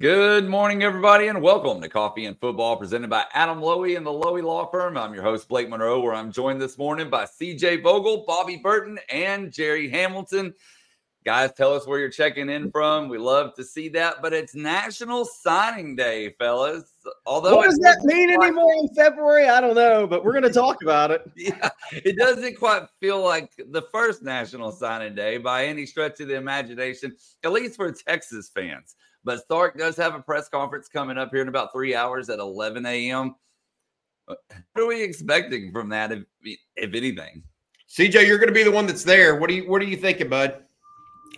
Good morning, everybody, and welcome to Coffee and Football presented by Adam Lowy and the Lowy Law Firm. I'm your host, Blake Monroe, where I'm joined this morning by CJ Vogel, Bobby Burton, and Jerry Hamilton. Guys, tell us where you're checking in from. We love to see that, but it's National Signing Day, fellas. Although what does that mean quite- anymore in February? I don't know, but we're going to talk about it. Yeah, it doesn't quite feel like the first National Signing Day by any stretch of the imagination, at least for Texas fans. But Sark does have a press conference coming up here in about three hours at 11 a.m. What are we expecting from that, if, if anything? CJ, you're going to be the one that's there. What do you What are you thinking, bud?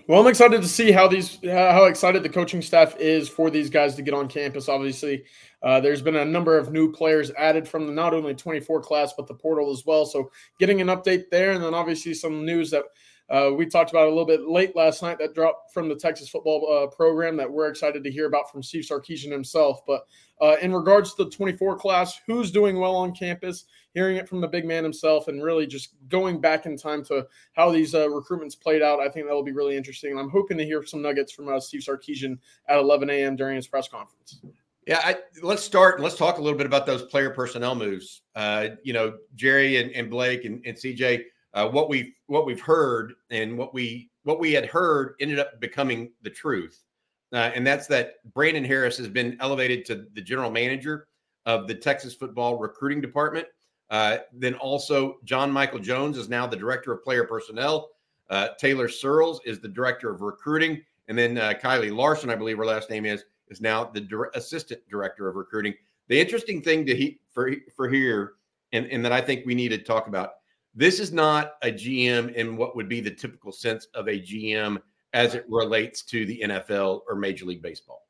Well, I'm excited to see how these how excited the coaching staff is for these guys to get on campus. Obviously, uh, there's been a number of new players added from the not only 24 class but the portal as well. So, getting an update there, and then obviously some news that uh, we talked about a little bit late last night that dropped from the Texas football uh, program that we're excited to hear about from Steve Sarkisian himself. But uh, in regards to the 24 class, who's doing well on campus? Hearing it from the big man himself, and really just going back in time to how these uh, recruitments played out, I think that will be really interesting. And I'm hoping to hear some nuggets from uh, Steve Sarkisian at 11 a.m. during his press conference. Yeah, I, let's start. Let's talk a little bit about those player personnel moves. Uh, you know, Jerry and, and Blake and, and CJ. Uh, what we what we've heard and what we what we had heard ended up becoming the truth, uh, and that's that Brandon Harris has been elevated to the general manager of the Texas football recruiting department. Uh, then also John Michael Jones is now the director of player personnel. Uh, Taylor Searles is the director of recruiting, and then uh, Kylie Larson, I believe her last name is, is now the assistant director of recruiting. The interesting thing to he, for for here, and, and that I think we need to talk about, this is not a GM in what would be the typical sense of a GM as it relates to the NFL or Major League Baseball.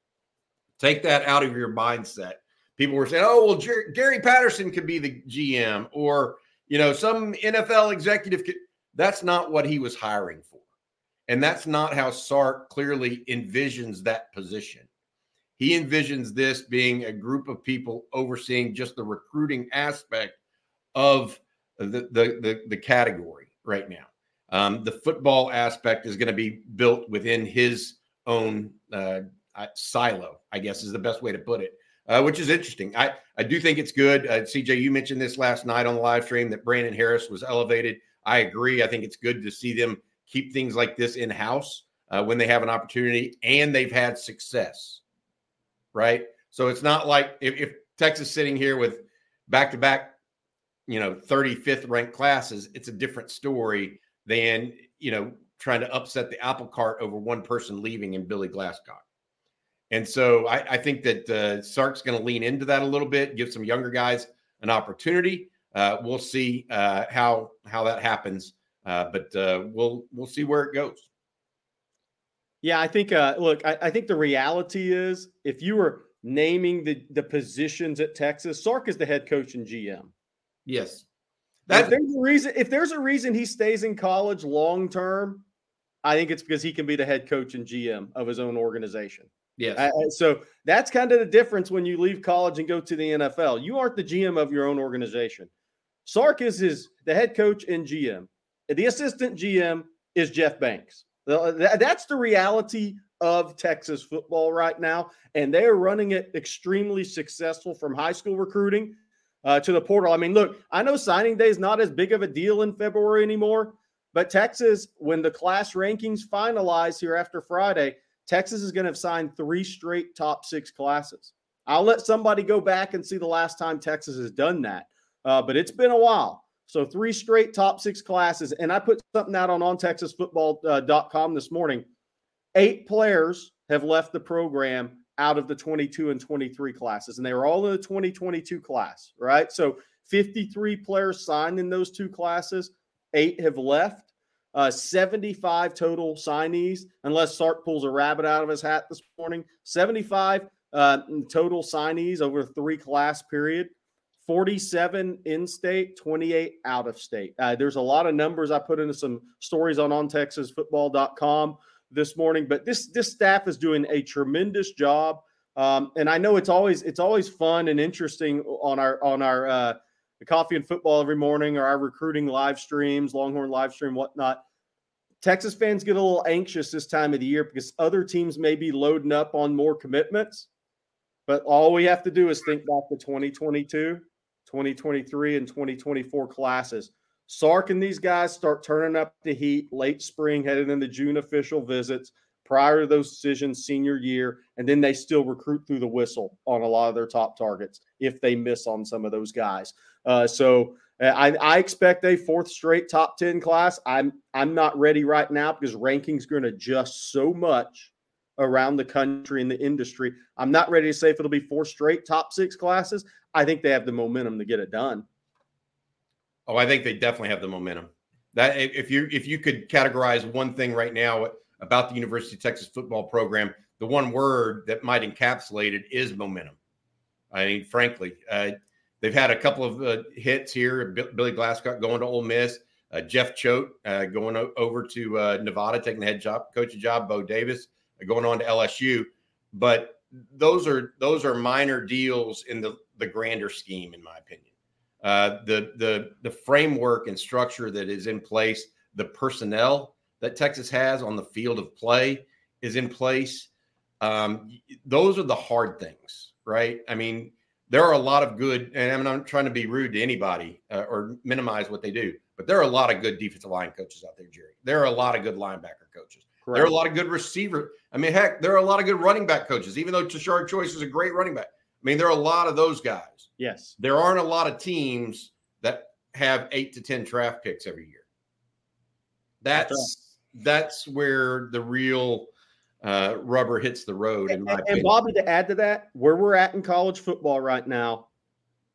Take that out of your mindset. People were saying, "Oh, well, Jer- Gary Patterson could be the GM," or you know, some NFL executive could. That's not what he was hiring for, and that's not how Sark clearly envisions that position. He envisions this being a group of people overseeing just the recruiting aspect of the the the, the category right now. Um, the football aspect is going to be built within his own uh, uh, silo, I guess is the best way to put it, uh, which is interesting. I, I do think it's good. Uh, CJ, you mentioned this last night on the live stream that Brandon Harris was elevated. I agree. I think it's good to see them keep things like this in house uh, when they have an opportunity and they've had success, right? So it's not like if, if Texas sitting here with back to back, you know, 35th ranked classes, it's a different story than, you know, trying to upset the apple cart over one person leaving in Billy Glasscock. And so I, I think that uh, Sark's going to lean into that a little bit, give some younger guys an opportunity. Uh, we'll see uh, how how that happens, uh, but uh, we'll we'll see where it goes. Yeah, I think. Uh, look, I, I think the reality is, if you were naming the the positions at Texas, Sark is the head coach and GM. Yes, if there's a reason, if there's a reason he stays in college long term, I think it's because he can be the head coach and GM of his own organization. Yes. Uh, so that's kind of the difference when you leave college and go to the NFL. You aren't the GM of your own organization. Sark is his the head coach and GM. The assistant GM is Jeff Banks. That's the reality of Texas football right now, and they are running it extremely successful from high school recruiting uh, to the portal. I mean, look, I know signing day is not as big of a deal in February anymore, but Texas, when the class rankings finalize here after Friday, Texas is going to have signed three straight top six classes. I'll let somebody go back and see the last time Texas has done that, uh, but it's been a while. So three straight top six classes, and I put something out on ontexasfootball.com this morning. Eight players have left the program out of the 22 and 23 classes, and they were all in the 2022 class, right? So 53 players signed in those two classes, eight have left. Uh, 75 total signees, unless Sark pulls a rabbit out of his hat this morning. 75 uh, total signees over three class period. 47 in state, 28 out of state. Uh, there's a lot of numbers I put into some stories on ontexasfootball.com this morning, but this this staff is doing a tremendous job. Um, and I know it's always it's always fun and interesting on our on our uh, coffee and football every morning or our recruiting live streams, Longhorn live stream, whatnot. Texas fans get a little anxious this time of the year because other teams may be loading up on more commitments. But all we have to do is think back to 2022, 2023, and 2024 classes. Sark and these guys start turning up the heat late spring, headed into June official visits prior to those decisions senior year, and then they still recruit through the whistle on a lot of their top targets if they miss on some of those guys. Uh, so uh, I, I, expect a fourth straight top 10 class. I'm I'm not ready right now because rankings going to adjust so much around the country and the industry. I'm not ready to say if it'll be four straight top six classes. I think they have the momentum to get it done. Oh, I think they definitely have the momentum. That if you if you could categorize one thing right now about the University of Texas football program, the one word that might encapsulate it is momentum. I mean, frankly, uh, they've had a couple of uh, hits here. Billy Glasscock going to Ole Miss, uh, Jeff Choate uh, going o- over to uh, Nevada, taking the head job, coaching job. Bo Davis uh, going on to LSU, but those are those are minor deals in the the grander scheme, in my opinion. Uh, the the the framework and structure that is in place, the personnel that Texas has on the field of play is in place. Um, those are the hard things, right? I mean, there are a lot of good, and I'm not trying to be rude to anybody uh, or minimize what they do, but there are a lot of good defensive line coaches out there, Jerry. There are a lot of good linebacker coaches. Correct. There are a lot of good receiver. I mean, heck, there are a lot of good running back coaches, even though Tashard Choice is a great running back. I mean, there are a lot of those guys. Yes. There aren't a lot of teams that have eight to 10 draft picks every year. That's that's, that's where the real uh, rubber hits the road. In and, and Bobby, to add to that, where we're at in college football right now,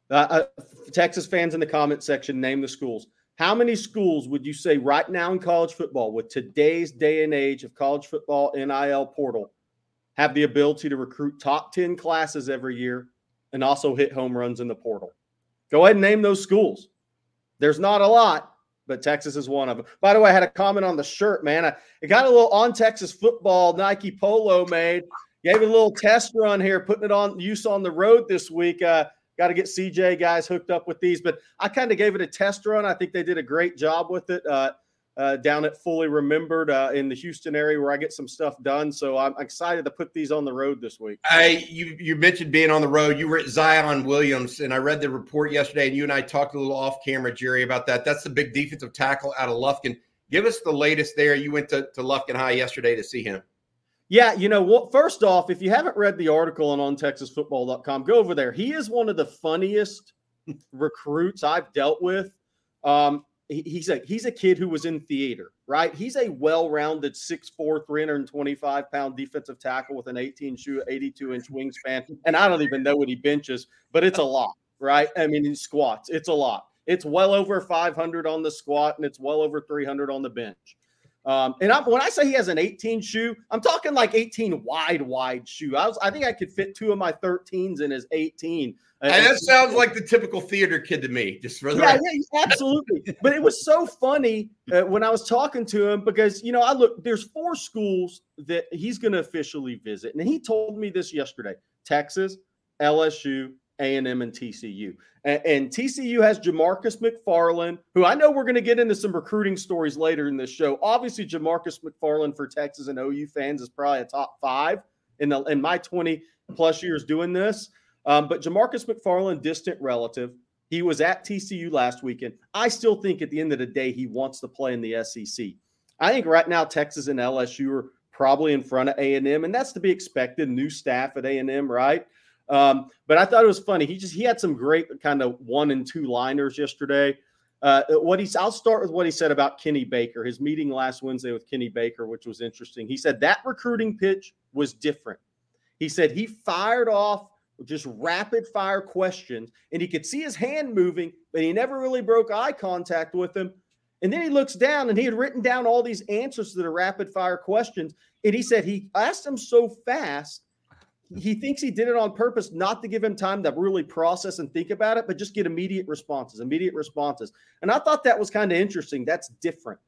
uh, uh, Texas fans in the comment section name the schools. How many schools would you say right now in college football, with today's day and age of college football NIL portal, have the ability to recruit top 10 classes every year and also hit home runs in the portal. Go ahead and name those schools. There's not a lot, but Texas is one of them. By the way, I had a comment on the shirt, man. I, got a little on Texas football Nike polo made. Gave it a little test run here, putting it on use on the road this week. Uh, got to get CJ guys hooked up with these, but I kind of gave it a test run. I think they did a great job with it. Uh, uh, down at Fully Remembered uh, in the Houston area where I get some stuff done. So I'm excited to put these on the road this week. I you you mentioned being on the road. You were at Zion Williams, and I read the report yesterday, and you and I talked a little off camera, Jerry, about that. That's the big defensive tackle out of Lufkin. Give us the latest there. You went to, to Lufkin High yesterday to see him. Yeah, you know what? First off, if you haven't read the article on ontexasfootball.com, go over there. He is one of the funniest recruits I've dealt with. Um, he's a he's a kid who was in theater, right? He's a well-rounded 6'4, 325 pound defensive tackle with an 18 shoe, 82 inch wingspan. And I don't even know what he benches, but it's a lot, right? I mean, he squats, it's a lot. It's well over 500 on the squat and it's well over 300 on the bench. Um, and I'm, when I say he has an 18 shoe, I'm talking like 18 wide, wide shoe. I was, I think I could fit two of my 13s in his 18. And that sounds like the typical theater kid to me. Just for the yeah, yeah, absolutely. but it was so funny uh, when I was talking to him because you know I look. There's four schools that he's going to officially visit, and he told me this yesterday: Texas, LSU, a&M and TCU. And, and, TCU has Jamarkus McFarland, who I know we're going to get into some recruiting stories later in this show. Obviously, Jamarkus McFarland for Texas and OU fans is probably a top five in the in my 20 plus years doing this. Um, but Jamarkus McFarland, distant relative. He was at TCU last weekend. I still think at the end of the day, he wants to play in the SEC. I think right now Texas and LSU are probably in front of A&M, and that's to be expected. New staff at A&M, right? Um, but I thought it was funny. He just he had some great kind of one and two liners yesterday. Uh, what he's I'll start with what he said about Kenny Baker, his meeting last Wednesday with Kenny Baker, which was interesting. He said that recruiting pitch was different. He said he fired off just rapid fire questions and he could see his hand moving, but he never really broke eye contact with him. And then he looks down and he had written down all these answers to the rapid fire questions. And he said he asked them so fast he thinks he did it on purpose, not to give him time to really process and think about it, but just get immediate responses, immediate responses. And I thought that was kind of interesting. That's different.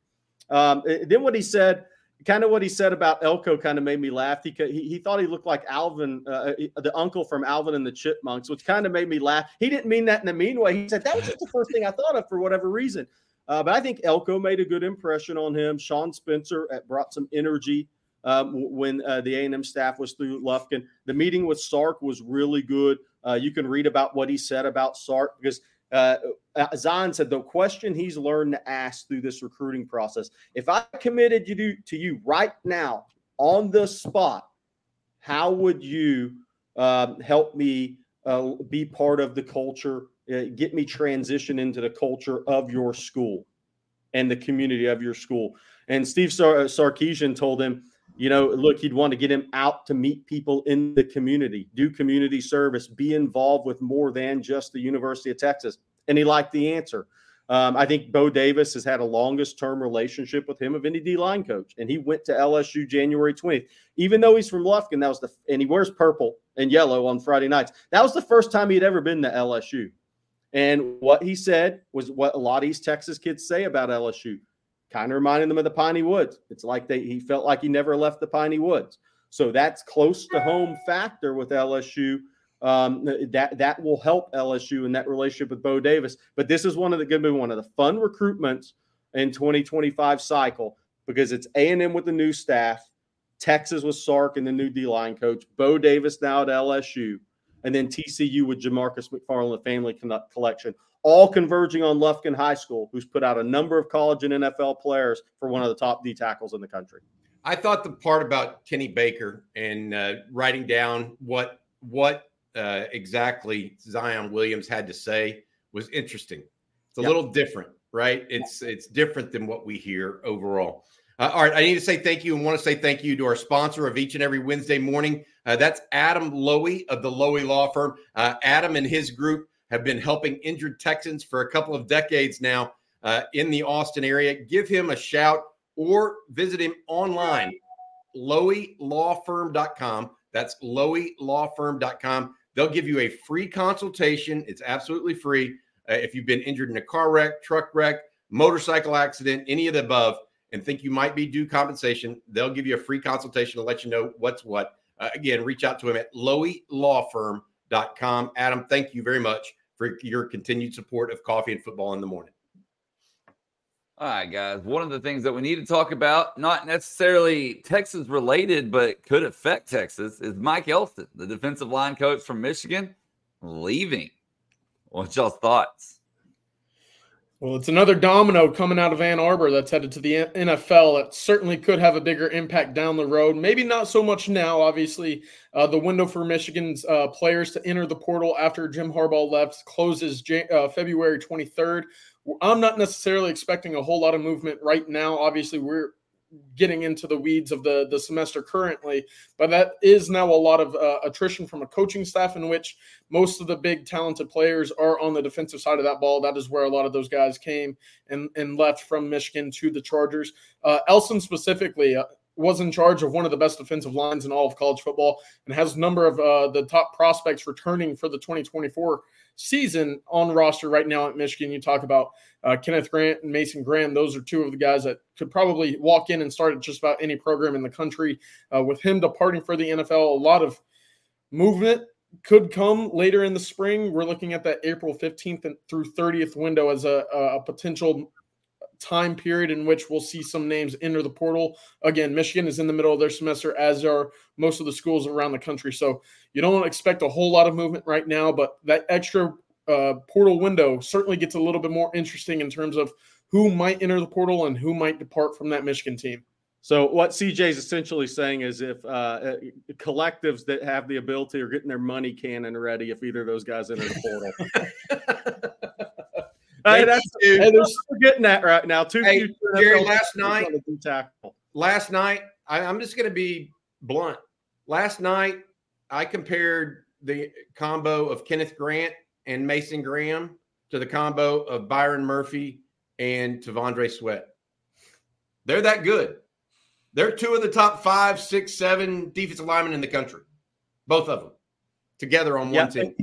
Um, eh, then what he said, kind of what he said about Elko, kind of made me laugh. He he, he thought he looked like Alvin, uh, eh, the uncle from Alvin and the Chipmunks, which kind of made me laugh. He didn't mean that in a mean way. He said that was just the first thing I thought of for whatever reason. Uh, but I think Elko made a good impression on him. Sean Spencer eh, brought some energy um, when uh, the A&M staff was through Lufkin. The meeting with Sark was really good. Uh, you can read about what he said about Sark because uh, uh, Zion said the question he's learned to ask through this recruiting process: If I committed you to, to you right now on the spot, how would you um, help me uh, be part of the culture? Uh, get me transition into the culture of your school and the community of your school. And Steve Sar- Sarkisian told him, you know, look, he'd want to get him out to meet people in the community, do community service, be involved with more than just the University of Texas. And he liked the answer. Um, I think Bo Davis has had a longest term relationship with him of any D line coach, and he went to LSU January 20th. Even though he's from Lufkin, that was the and he wears purple and yellow on Friday nights. That was the first time he'd ever been to LSU. And what he said was what a lot of East Texas kids say about LSU kind of reminding them of the Piney Woods. It's like they he felt like he never left the Piney Woods. So that's close to home factor with LSU. Um, that that will help LSU in that relationship with Bo Davis. But this is one of the going to be one of the fun recruitments in 2025 cycle because it's A and M with the new staff, Texas with Sark and the new D line coach, Bo Davis now at LSU, and then TCU with Jamarkus McFarland Family Collection all converging on Lufkin High School, who's put out a number of college and NFL players for one of the top D tackles in the country. I thought the part about Kenny Baker and uh, writing down what what uh, exactly Zion Williams had to say was interesting. It's a yep. little different, right? It's it's different than what we hear overall. Uh, all right, I need to say thank you and want to say thank you to our sponsor of each and every Wednesday morning. Uh, that's Adam Lowy of the Lowy Law Firm. Uh, Adam and his group have been helping injured Texans for a couple of decades now uh, in the Austin area. Give him a shout or visit him online, lowylawfirm.com. That's lowylawfirm.com. They'll give you a free consultation. It's absolutely free. Uh, if you've been injured in a car wreck, truck wreck, motorcycle accident, any of the above, and think you might be due compensation, they'll give you a free consultation to let you know what's what. Uh, again, reach out to him at lowylawfirm.com. Adam, thank you very much for your continued support of Coffee and Football in the Morning. All right, guys. One of the things that we need to talk about, not necessarily Texas related, but could affect Texas, is Mike Elston, the defensive line coach from Michigan, leaving. What's y'all's thoughts? Well, it's another domino coming out of Ann Arbor that's headed to the NFL. It certainly could have a bigger impact down the road. Maybe not so much now. Obviously, uh, the window for Michigan's uh, players to enter the portal after Jim Harbaugh left closes uh, February 23rd. I'm not necessarily expecting a whole lot of movement right now. Obviously, we're getting into the weeds of the the semester currently but that is now a lot of uh, attrition from a coaching staff in which most of the big talented players are on the defensive side of that ball. That is where a lot of those guys came and and left from michigan to the chargers. Uh, elston specifically uh, was in charge of one of the best defensive lines in all of college football and has a number of uh, the top prospects returning for the 2024 season on roster right now at Michigan. You talk about uh, Kenneth Grant and Mason Graham. Those are two of the guys that could probably walk in and start at just about any program in the country. Uh, with him departing for the NFL, a lot of movement could come later in the spring. We're looking at that April 15th through 30th window as a, a potential time period in which we'll see some names enter the portal. Again, Michigan is in the middle of their semester, as are most of the schools around the country. So you don't expect a whole lot of movement right now, but that extra uh, portal window certainly gets a little bit more interesting in terms of who might enter the portal and who might depart from that Michigan team. So what CJ is essentially saying is if uh, uh, collectives that have the ability are getting their money cannon ready if either of those guys enter the portal. hey, that's hey, they're getting that right now. Two hey, Jerry, last night, last night, I, I'm just going to be blunt. Last night, I compared the combo of Kenneth Grant and Mason Graham to the combo of Byron Murphy and T'Vondre Sweat. They're that good. They're two of the top five, six, seven defensive linemen in the country, both of them together on yeah, one team.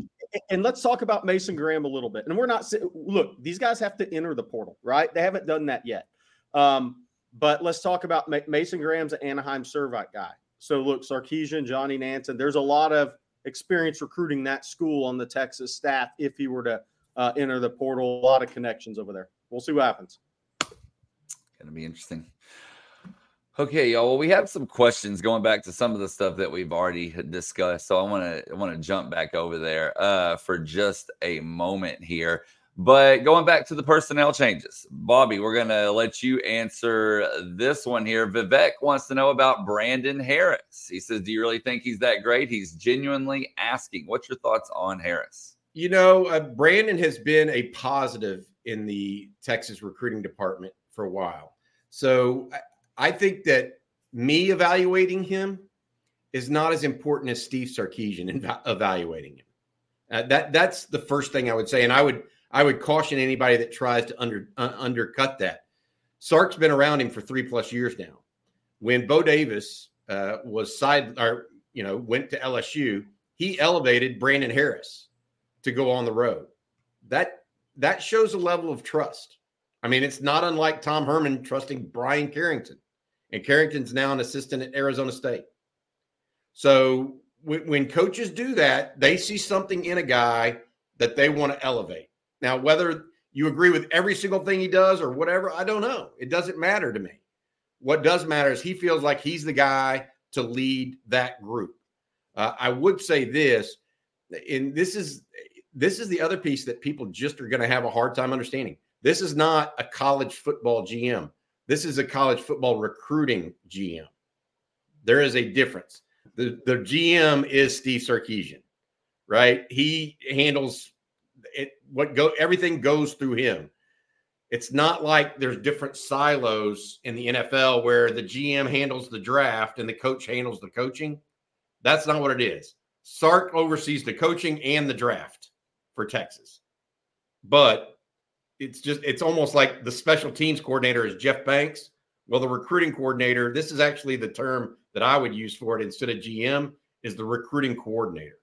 And, let's talk about Mason Graham a little bit. And we're not look; these guys have to enter the portal, right? They haven't done that yet. Um, but let's talk about Mason Graham's an Anaheim Servite guy. So look, Sarkisian, Johnny Nansen. There's a lot of experience recruiting that school on the Texas staff. If he were to uh, enter the portal, a lot of connections over there. We'll see what happens. Going to be interesting. Okay, y'all. Well, we have some questions going back to some of the stuff that we've already discussed. So I want to want to jump back over there uh, for just a moment here. But going back to the personnel changes, Bobby, we're going to let you answer this one here. Vivek wants to know about Brandon Harris. He says, Do you really think he's that great? He's genuinely asking. What's your thoughts on Harris? You know, uh, Brandon has been a positive in the Texas recruiting department for a while. So I think that me evaluating him is not as important as Steve Sarkisian evaluating him. Uh, that that's the first thing I would say, and I would I would caution anybody that tries to under uh, undercut that. Sark's been around him for three plus years now. When Bo Davis uh, was side or you know went to LSU, he elevated Brandon Harris to go on the road. That that shows a level of trust. I mean, it's not unlike Tom Herman trusting Bryan Carrington and Carrington's now an assistant at Arizona State. So when, when coaches do that, they see something in a guy that they want to elevate. Now, whether you agree with every single thing he does or whatever, I don't know. It doesn't matter to me. What does matter is he feels like he's the guy to lead that group. Uh, I would say this, and this is this is the other piece that people just are going to have a hard time understanding. This is not a college football GM. This is a college football recruiting GM. There is a difference. The, the GM is Steve Sarkisian, right? He handles it. What go everything goes through him. It's not like there's different silos in the NFL where the GM handles the draft and the coach handles the coaching. That's not what it is. Sark oversees the coaching and the draft for Texas. But it's just it's almost like the special teams coordinator is Jeff Banks. Well, the recruiting coordinator, this is actually the term that I would use for it instead of GM, is the recruiting coordinator.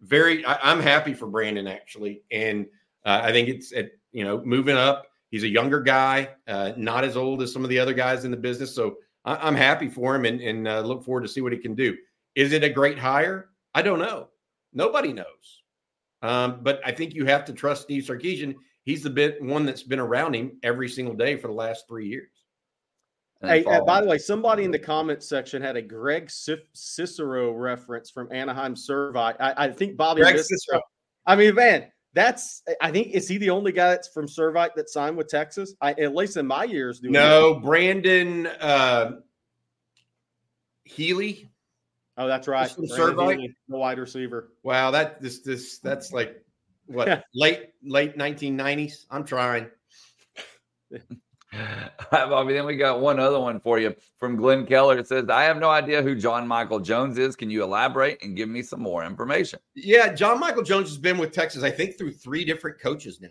Very, I, am happy for Brandon actually, and uh, I think it's at you know moving up. He's a younger guy, uh, not as old as some of the other guys in the business, so I, am happy for him and, and uh, look forward to see what he can do. Is it a great hire? I don't know. Nobody knows. Um, but I think you have to trust Steve Sarkisian he's the bit one that's been around him every single day for the last three years. Hey, uh, by the way, somebody in the comments section had a Greg Cicero reference from Anaheim Servite. I, I think Bobby. Greg Cicero. I mean, man, that's. I think is he the only guy that's from Servite that signed with Texas? I, at least in my years. No, that. Brandon uh, Healy. Oh, that's right. Servite, the wide receiver. Wow, that this this that's like what late late 1990s. I'm trying. Bobby, then we got one other one for you from Glenn Keller. It says, I have no idea who John Michael Jones is. Can you elaborate and give me some more information? Yeah, John Michael Jones has been with Texas, I think, through three different coaches now.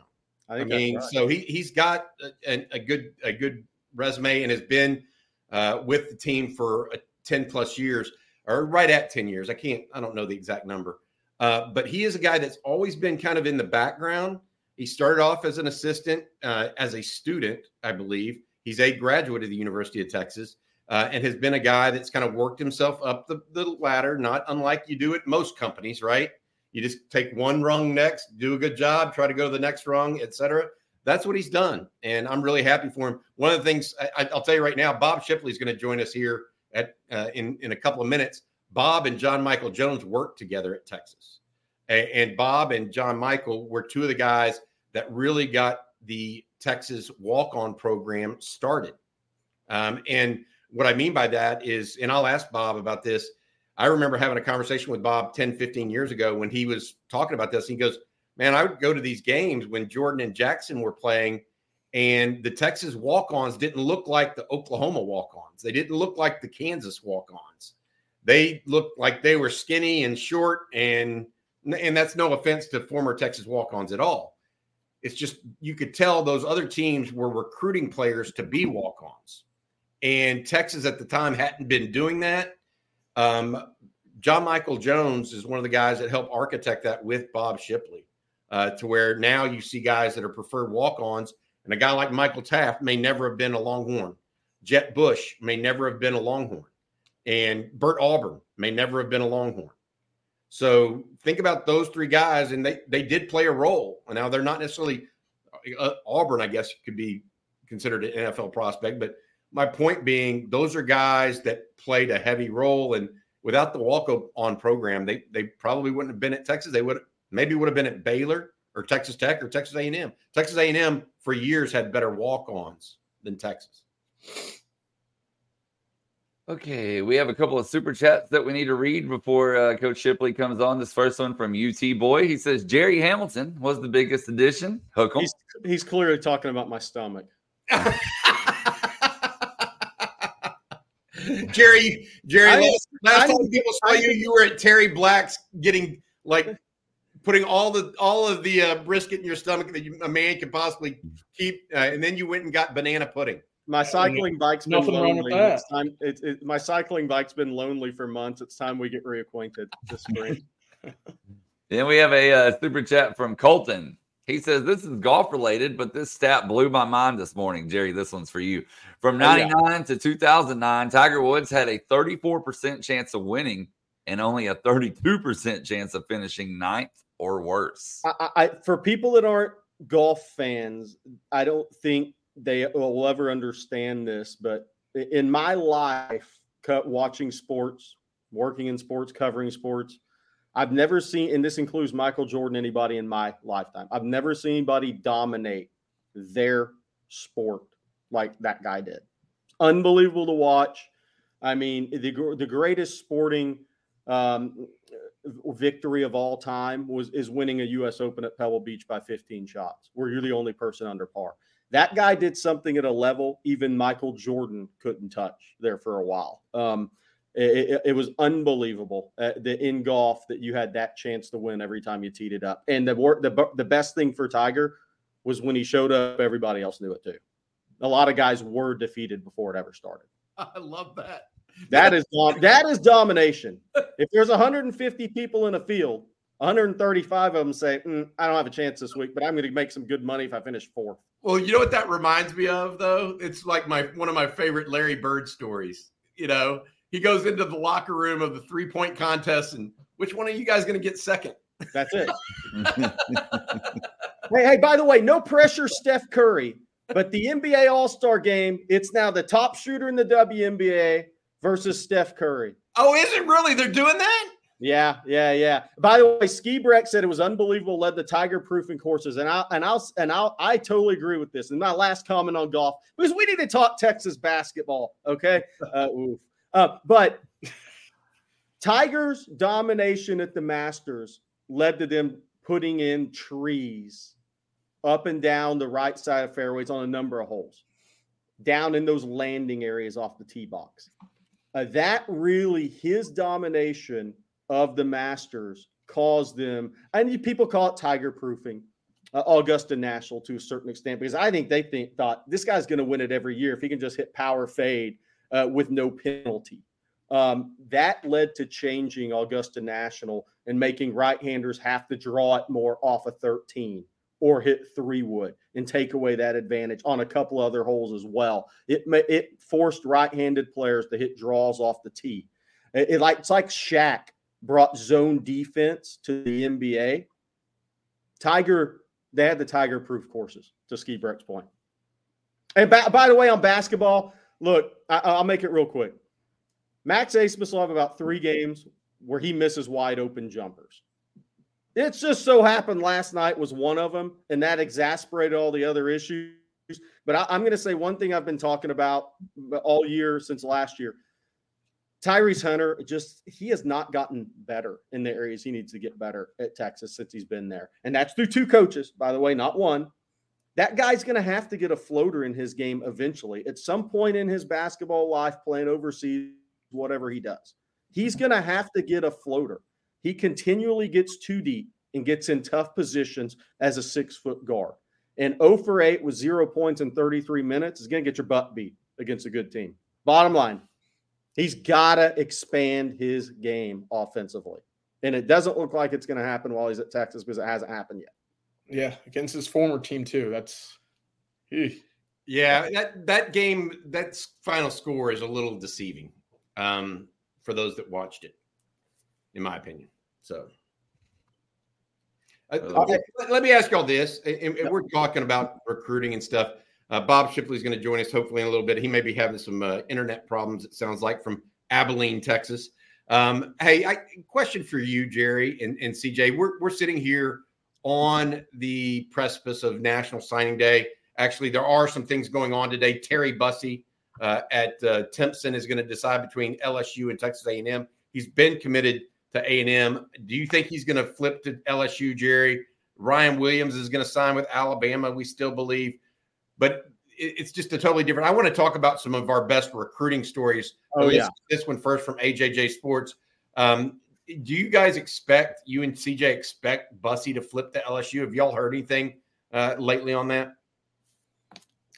I, I mean, right. so he he's got a, a, good a good resume and has been uh, with the team for 10 plus years or right at 10 years. I can't, I don't know the exact number. Uh, but he is a guy that's always been kind of in the background. He started off as an assistant, uh, as a student, I believe. He's a graduate of the University of Texas uh, and has been a guy that's kind of worked himself up the, the ladder, not unlike you do at most companies, right? You just take one rung next, do a good job, try to go to the next rung, etc. That's what he's done, and I'm really happy for him. One of the things I, will tell you right now, Bob Shipley is going to join us here at uh, in in a couple of minutes. Bob and John Michael Jones worked together at Texas. And, and Bob and John Michael were two of the guys that really got the Texas walk on program started. Um, and what I mean by that is, and I'll ask Bob about this. I remember having a conversation with Bob 10, 15 years ago when he was talking about this. He goes, Man, I would go to these games when Jordan and Jackson were playing, and the Texas walk ons didn't look like the Oklahoma walk ons. They didn't look like the Kansas walk ons. They looked like they were skinny and short, and and that's no offense to former Texas walk ons at all. It's just you could tell those other teams were recruiting players to be walk ons. And Texas at the time hadn't been doing that. Um, John Michael Jones is one of the guys that helped architect that with Bob Shipley, uh, to where now you see guys that are preferred walk ons. And a guy like Michael Taaffe may never have been a Longhorn. Jett Bush may never have been a Longhorn. And Bert Auburn may never have been a Longhorn. So think about those three guys, and they they did play a role. Now they're not necessarily uh, Auburn, I guess, could be considered an NFL prospect, but my point being, those are guys that played a heavy role, and without the walk on program, they they probably wouldn't have been at Texas. They would maybe would have been at Baylor or Texas Tech or Texas A&M. Texas A&M for years had better walk-ons than Texas. Okay, we have a couple of super chats that we need to read before uh, Coach Shipley comes on. This first one from UT Boy. He says Jerry Hamilton was the biggest addition. Hook 'em. He's, he's clearly talking about my stomach. Jerry, Jerry, I- last, last I- time people saw I- you, you were at Terry Black's getting like putting all the all of the uh, brisket in your stomach that you, a man could possibly keep, uh, and then you went and got banana pudding. My cycling bike's been Nothing wrong lonely. with that. It's time. It, it, my cycling bike's been lonely for months. It's time we get reacquainted this spring. Then we have a uh, super chat from Colton. He says, This is golf related, but this stat blew my mind this morning. Jerry, this one's for you. From Oh, yeah. 99 to 2009, Tiger Woods had a 34% chance of winning and only a 32% chance of finishing ninth or worse. I, I, I- for people that aren't golf fans, I don't think they will ever understand this. But in my life, watching sports, working in sports, covering sports, I've never seen, and this includes Michael Jordan, anybody in my lifetime. I've never seen anybody dominate their sport like that guy did. Unbelievable to watch. I mean, the the greatest sporting um, victory of all time was is winning a U.S. Open at Pebble Beach by 15 shots, where you're the only person under par. That guy did something at a level even Michael Jordan couldn't touch there for a while. Um, it, it- it was unbelievable uh, the, in golf that you had that chance to win every time you teed it up. And the the the best thing for Tiger was when he showed up, everybody else knew it too. A lot of guys were defeated before it ever started. I love that. That is that is domination. If there's 150 people in a field, 135 of them say, "Mm, "I don't have a chance this week, but I'm going to make some good money if I finish fourth. Well, you know what that reminds me of, though. It's like my one of my favorite Larry Bird stories. You know, he goes into the locker room of the three point contest, and which one of you guys going to get second? That's it. Hey, hey, by the way, no pressure, Steph Curry. But the NBA All Star game, it's now the top shooter in the WNBA versus Steph Curry. Oh, is it really? They're doing that? Yeah, yeah, yeah. By the way, Ski Breck said it was unbelievable. Led the Tiger proofing courses, and I and I'll and I'll I totally agree with this. And my last comment on golf because we need to talk Texas basketball. Okay, uh, oof. Uh, but Tigers' domination at the Masters led to them putting in trees up and down the right side of fairways on a number of holes, down in those landing areas off the tee box. Uh, that really his domination of the Masters caused them, and people call it tiger proofing, uh, Augusta National to a certain extent, because I think they think thought this guy's going to win it every year if he can just hit power fade uh, with no penalty. Um, that led to changing Augusta National and making right-handers have to draw it more off a 13 or hit three wood and take away that advantage on a couple other holes as well. It it forced right-handed players to hit draws off the tee. It, it like it's like Shaq brought zone defense to the NBA. Tiger, they had the Tiger proof courses to Ski Breck's point. And by, by the way, on basketball, look, I, I'll make it real quick. Max Abmas will have about three games where he misses wide open jumpers. It just so happened last night was one of them, and that exasperated all the other issues. But I, am going to say one thing I've been talking about all year since last year. Tyrese Hunter just he has not gotten better in the areas he needs to get better at Texas since he's been there. And that's through two coaches, by the way, not one. That guy's going to have to get a floater in his game eventually. At some point in his basketball life playing overseas, whatever he does. He's mm-hmm. going to have to get a floater. He continually gets too deep and gets in tough positions as a 6-foot guard. And 0 for 8 with 0 points in 33 minutes is going to get your butt beat against a good team. Bottom line, He's got to expand his game offensively. And it doesn't look like it's going to happen while he's at Texas because it hasn't happened yet. Yeah, against his former team too. That's yeah, that that game, that final score is a little deceiving um, for those that watched it, in my opinion. So, uh, okay. let me ask y'all this: and, and we're talking about recruiting and stuff. Uh, Bob Shipley is going to join us hopefully in a little bit. He may be having some uh, internet problems. It sounds like from Abilene, Texas. Um, hey, I, question for you, Jerry and, and CJ. We're we're sitting here on the precipice of National Signing Day. Actually, there are some things going on today. Terry Bussey uh, at uh, is going to decide between LSU and Texas A&M. He's been committed to A&M. Do you think he's going to flip to LSU, Jerry? Ryan Williams is going to sign with Alabama. We still believe but it's just a totally different. I want to talk about some of our best recruiting stories. Oh this, yeah, this one first from AJJ Sports. Um, do you guys expect you and CJ expect Bussey to flip to LSU? Have y'all heard anything uh, lately on that?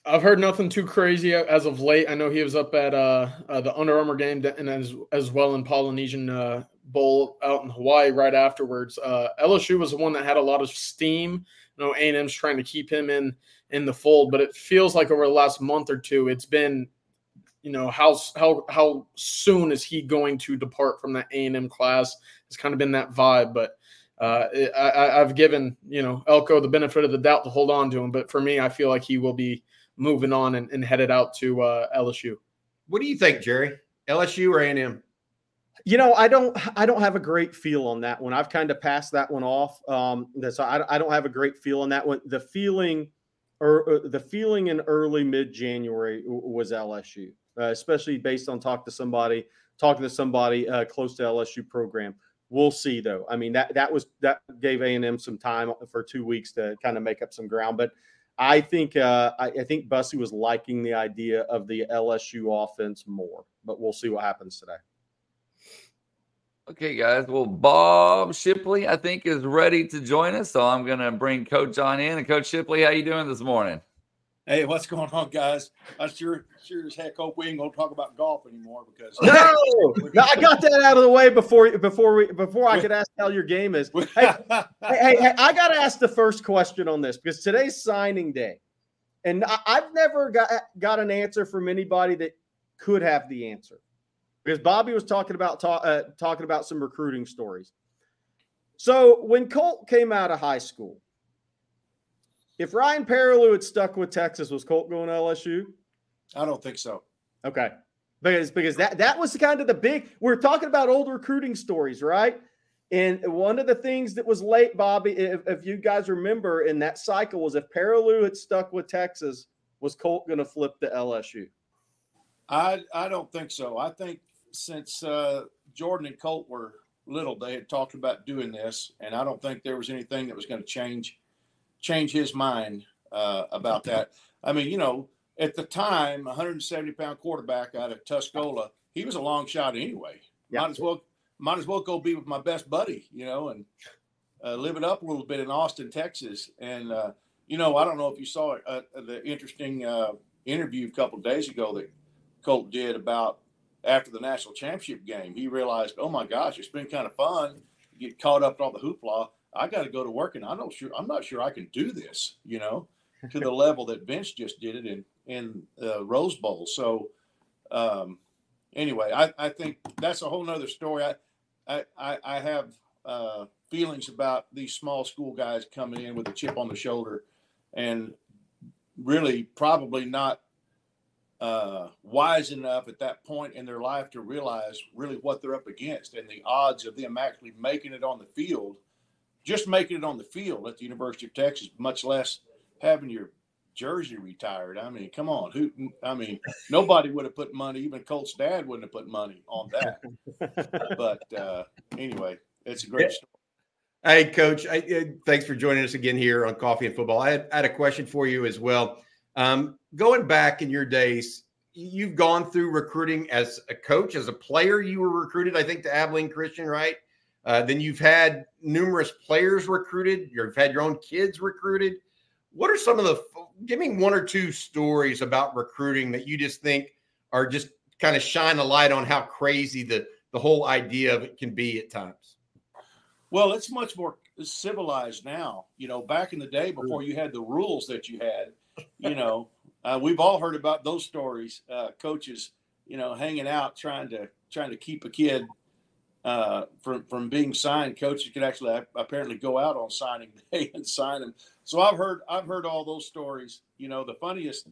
I've heard nothing too crazy as of late. I know he was up at uh, uh, the Under Armour game and as as well in Polynesian uh, Bowl out in Hawaii right afterwards. Uh, LSU was the one that had a lot of steam. You know, A&M's trying to keep him in in the fold, but it feels like over the last month or two, it's been, you know, how how how soon is he going to depart from that A and M class? It's kind of been that vibe, but uh, I, I've given you know Elko the benefit of the doubt to hold on to him, but for me, I feel like he will be moving on and, and headed out to uh, LSU. What do you think, Jerry? LSU or A and M? You know, I don't, I don't have a great feel on that one. I've kind of passed that one off. Um, so I, I don't have a great feel on that one. The feeling or, uh, the feeling in early mid January was LSU, uh, especially based on talk to somebody, talking to somebody uh, close to LSU program. We'll see though. I mean that that was that gave A and M some time for two weeks to kind of make up some ground, but. I think uh, I, I think Bussey was liking the idea of the LSU offense more, but we'll see what happens today. Okay, guys. Well, Bob Shipley, I think, is ready to join us. So I'm going to bring Coach John in. And Coach Shipley, how you doing this morning? Hey, what's going on, guys? I sure, sure as heck hope we ain't gonna talk about golf anymore because no, no, I got that out of the way before before we before I could ask how your game is. Hey, hey, hey, hey, I got to ask the first question on this because today's signing day, and I, I've never got got an answer from anybody that could have the answer because Bobby was talking about talk, uh, talking about some recruiting stories. So when Colt came out of high school, if Ryan Perrilloux had stuck with Texas, was Colt going to LSU? I don't think so. Okay, because because that that was kind of the big. We're talking about old recruiting stories, right? And one of the things that was late, Bobby, if, if you guys remember in that cycle, was if Perrilloux had stuck with Texas, was Colt going to flip to LSU? I I don't think so. I think since uh, Jordan and Colt were little, they had talked about doing this, and I don't think there was anything that was going to change change his mind uh, about that. I mean, you know, at the time, 170 pound quarterback out of Tuscola, he was a long shot anyway. Yeah. Might as well might as well go be with my best buddy, you know, and uh, live it up a little bit in Austin, Texas. And uh, you know, I don't know if you saw uh, the interesting uh, interview a couple days ago that Colt did about after the national championship game, he realized, oh my gosh, it's been kind of fun. Get caught up in all the hoopla. I got to go to work, and I'm not sure. I'm not sure I can do this. You know, to the level that Vince just did it in in uh, Rose Bowl. So, um, anyway, I, I think that's a whole nother story. I I, I have uh, feelings about these small school guys coming in with a chip on the shoulder, and really probably not uh, wise enough at that point in their life to realize really what they're up against and the odds of them actually making it on the field just making it on the field at the University of Texas, much less having your jersey retired. I mean, come on. Who? I mean, nobody would have put money. Even Colt's dad wouldn't have put money on that. but uh, anyway, it's a great story. Hey, Coach. I, uh, thanks for joining us again here on Coffee and Football. I had, I had a question for you as well. Um, going back in your days, you've gone through recruiting as a coach, as a player. You were recruited, I think, to Abilene Christian, right? Uh, then you've had numerous players recruited. You've had your own kids recruited. What are some of the? Give me one or two stories about recruiting that you just think are just kind of shine a light on how crazy the the whole idea of it can be at times. Well, it's much more civilized now. You know, back in the day before you had the rules that you had, you know, uh, we've all heard about those stories. Uh, coaches, you know, hanging out trying to trying to keep a kid uh, from from being signed. Coaches could actually apparently go out on signing day and sign them. So I've heard I've heard all those stories. You know, the funniest.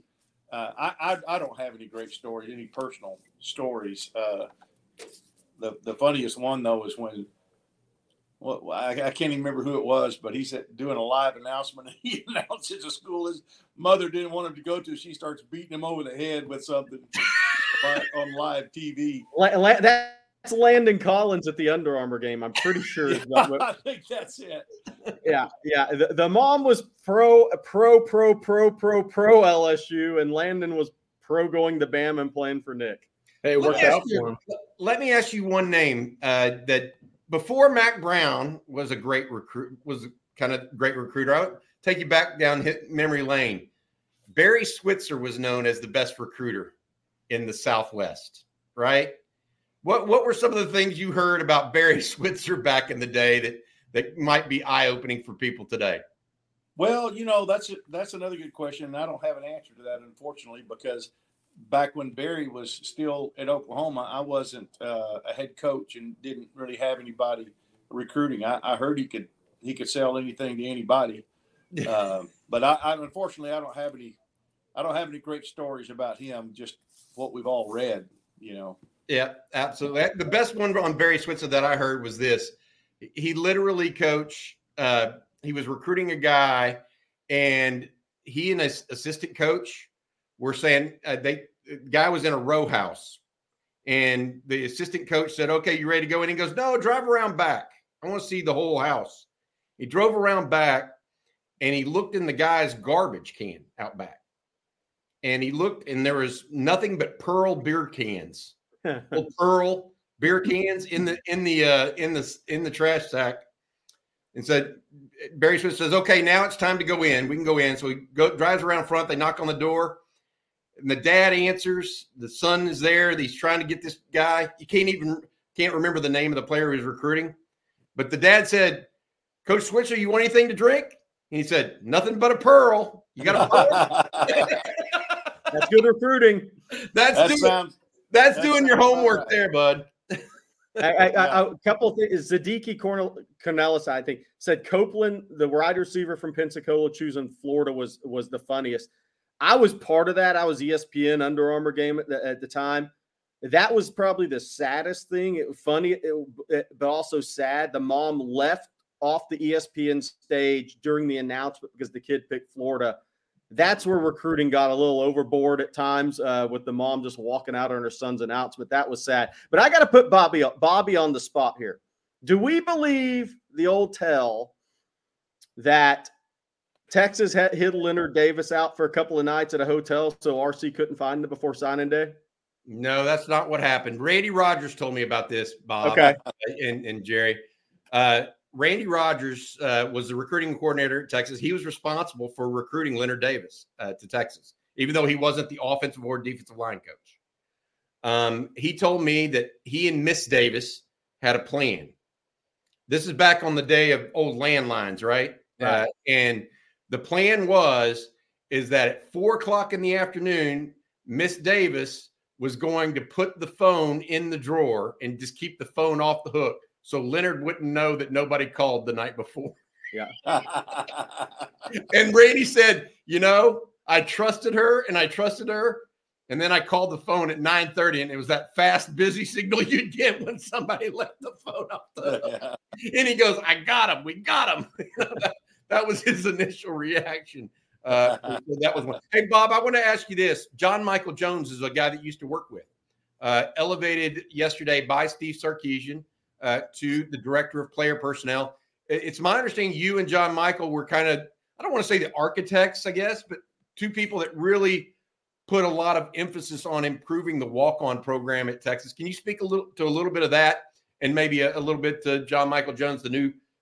Uh, I, I, I don't have any great stories, any personal stories. Uh, the the funniest one though is when well, I, I, can't even remember who it was, but he's doing a live announcement. And he announces a school his mother didn't want him to go to. She starts beating him over the head with something on live TV. That's Landon Collins at the Under Armour game. I'm pretty sure. Yeah, I think that's it. Yeah, yeah. The, the mom was pro, pro, pro, pro, pro, pro LSU, and Landon was pro going to Bam and playing for Nick. Hey, it worked out for him. Let me ask you one name uh, that before Mack Brown was a great recruit, was kind of great recruiter. I'll take you back down hit memory lane. Barry Switzer was known as the best recruiter in the Southwest, right? What what were some of the things you heard about Barry Switzer back in the day that that might be eye opening for people today? Well, you know that's a, that's another good question. I don't have an answer to that, unfortunately, because back when Barry was still at Oklahoma, I wasn't uh, a head coach and didn't really have anybody recruiting. I, I, heard he could he could sell anything to anybody, uh, but I, I, unfortunately I don't have any I don't have any great stories about him. Just what we've all read, you know. Yeah, absolutely. The best one on Barry Switzer that I heard was this: he literally coach. Uh, he was recruiting a guy, and he and his assistant coach were saying uh, they the guy was in a row house and the assistant coach said, Okay, you ready to go? And he goes, No, drive around back. I want to see the whole house. He drove around back and he looked in the guy's garbage can out back. And he looked and there was nothing but pearl beer cans. pearl beer cans in the in the uh in the in the trash sack. And said Barry Smith says, Okay, now it's time to go in. We can go in. So he go drives around front, they knock on the door and the dad answers. The son is there. He's trying to get this guy. You can't even can't remember the name of the player he was recruiting. But the dad said, Coach Switzer, you want anything to drink? And he said, Nothing but a pearl. You got a pearl. that's good recruiting. That's that doing, sounds, that's doing your homework right. there, bud. I, I, I, a couple of things. Zadiki Cornelis, I think, said Copeland, the wide receiver from Pensacola, choosing Florida was was the funniest. I was part of that. I was ESPN Under Armour game at the, at the time. That was probably the saddest thing. It was funny, it, it, but also sad. The mom left off the ESPN stage during the announcement because the kid picked Florida. That's where recruiting got a little overboard at times uh, with the mom just walking out on her son's announcement. That was sad. But I got to put Bobby Bobby on the spot here. Do we believe the old tell that Texas had hid Leonard Davis out for a couple of nights at a hotel, so RC couldn't find him before signing day. No, that's not what happened. Randy Rogers told me about this, Bob. Okay, and, and Jerry. Uh, Randy Rogers uh, was the recruiting coordinator at Texas. He was responsible for recruiting Leonard Davis uh, to Texas, even though he wasn't the offensive or defensive line coach. Um, he told me that he and Miss Davis had a plan. This is back on the day of old landlines, right? Yeah. Uh, and the plan was is that at four o'clock in the afternoon, Miss Davis was going to put the phone in the drawer and just keep the phone off the hook so Leonard wouldn't know that nobody called the night before. Yeah. and Brady said, you know, I trusted her and I trusted her. And then I called the phone at 9:30, and it was that fast, busy signal you'd get when somebody left the phone off the hook. And he goes, "I got him. We got him." that, was his initial reaction. Uh, so that was one. Hey, Bob, I want to ask you this. John Michael Jones is a guy that you used to work with. Uh, elevated yesterday by Steve Sarkisian uh, to the director of player personnel. It's my understanding you and John Michael were kind of, I don't want to say the architects, I guess, but two people that really put a lot of emphasis on improving the walk-on program at Texas. Can you speak a little to a little bit of that, and maybe a, a little bit to John Michael Jones, the new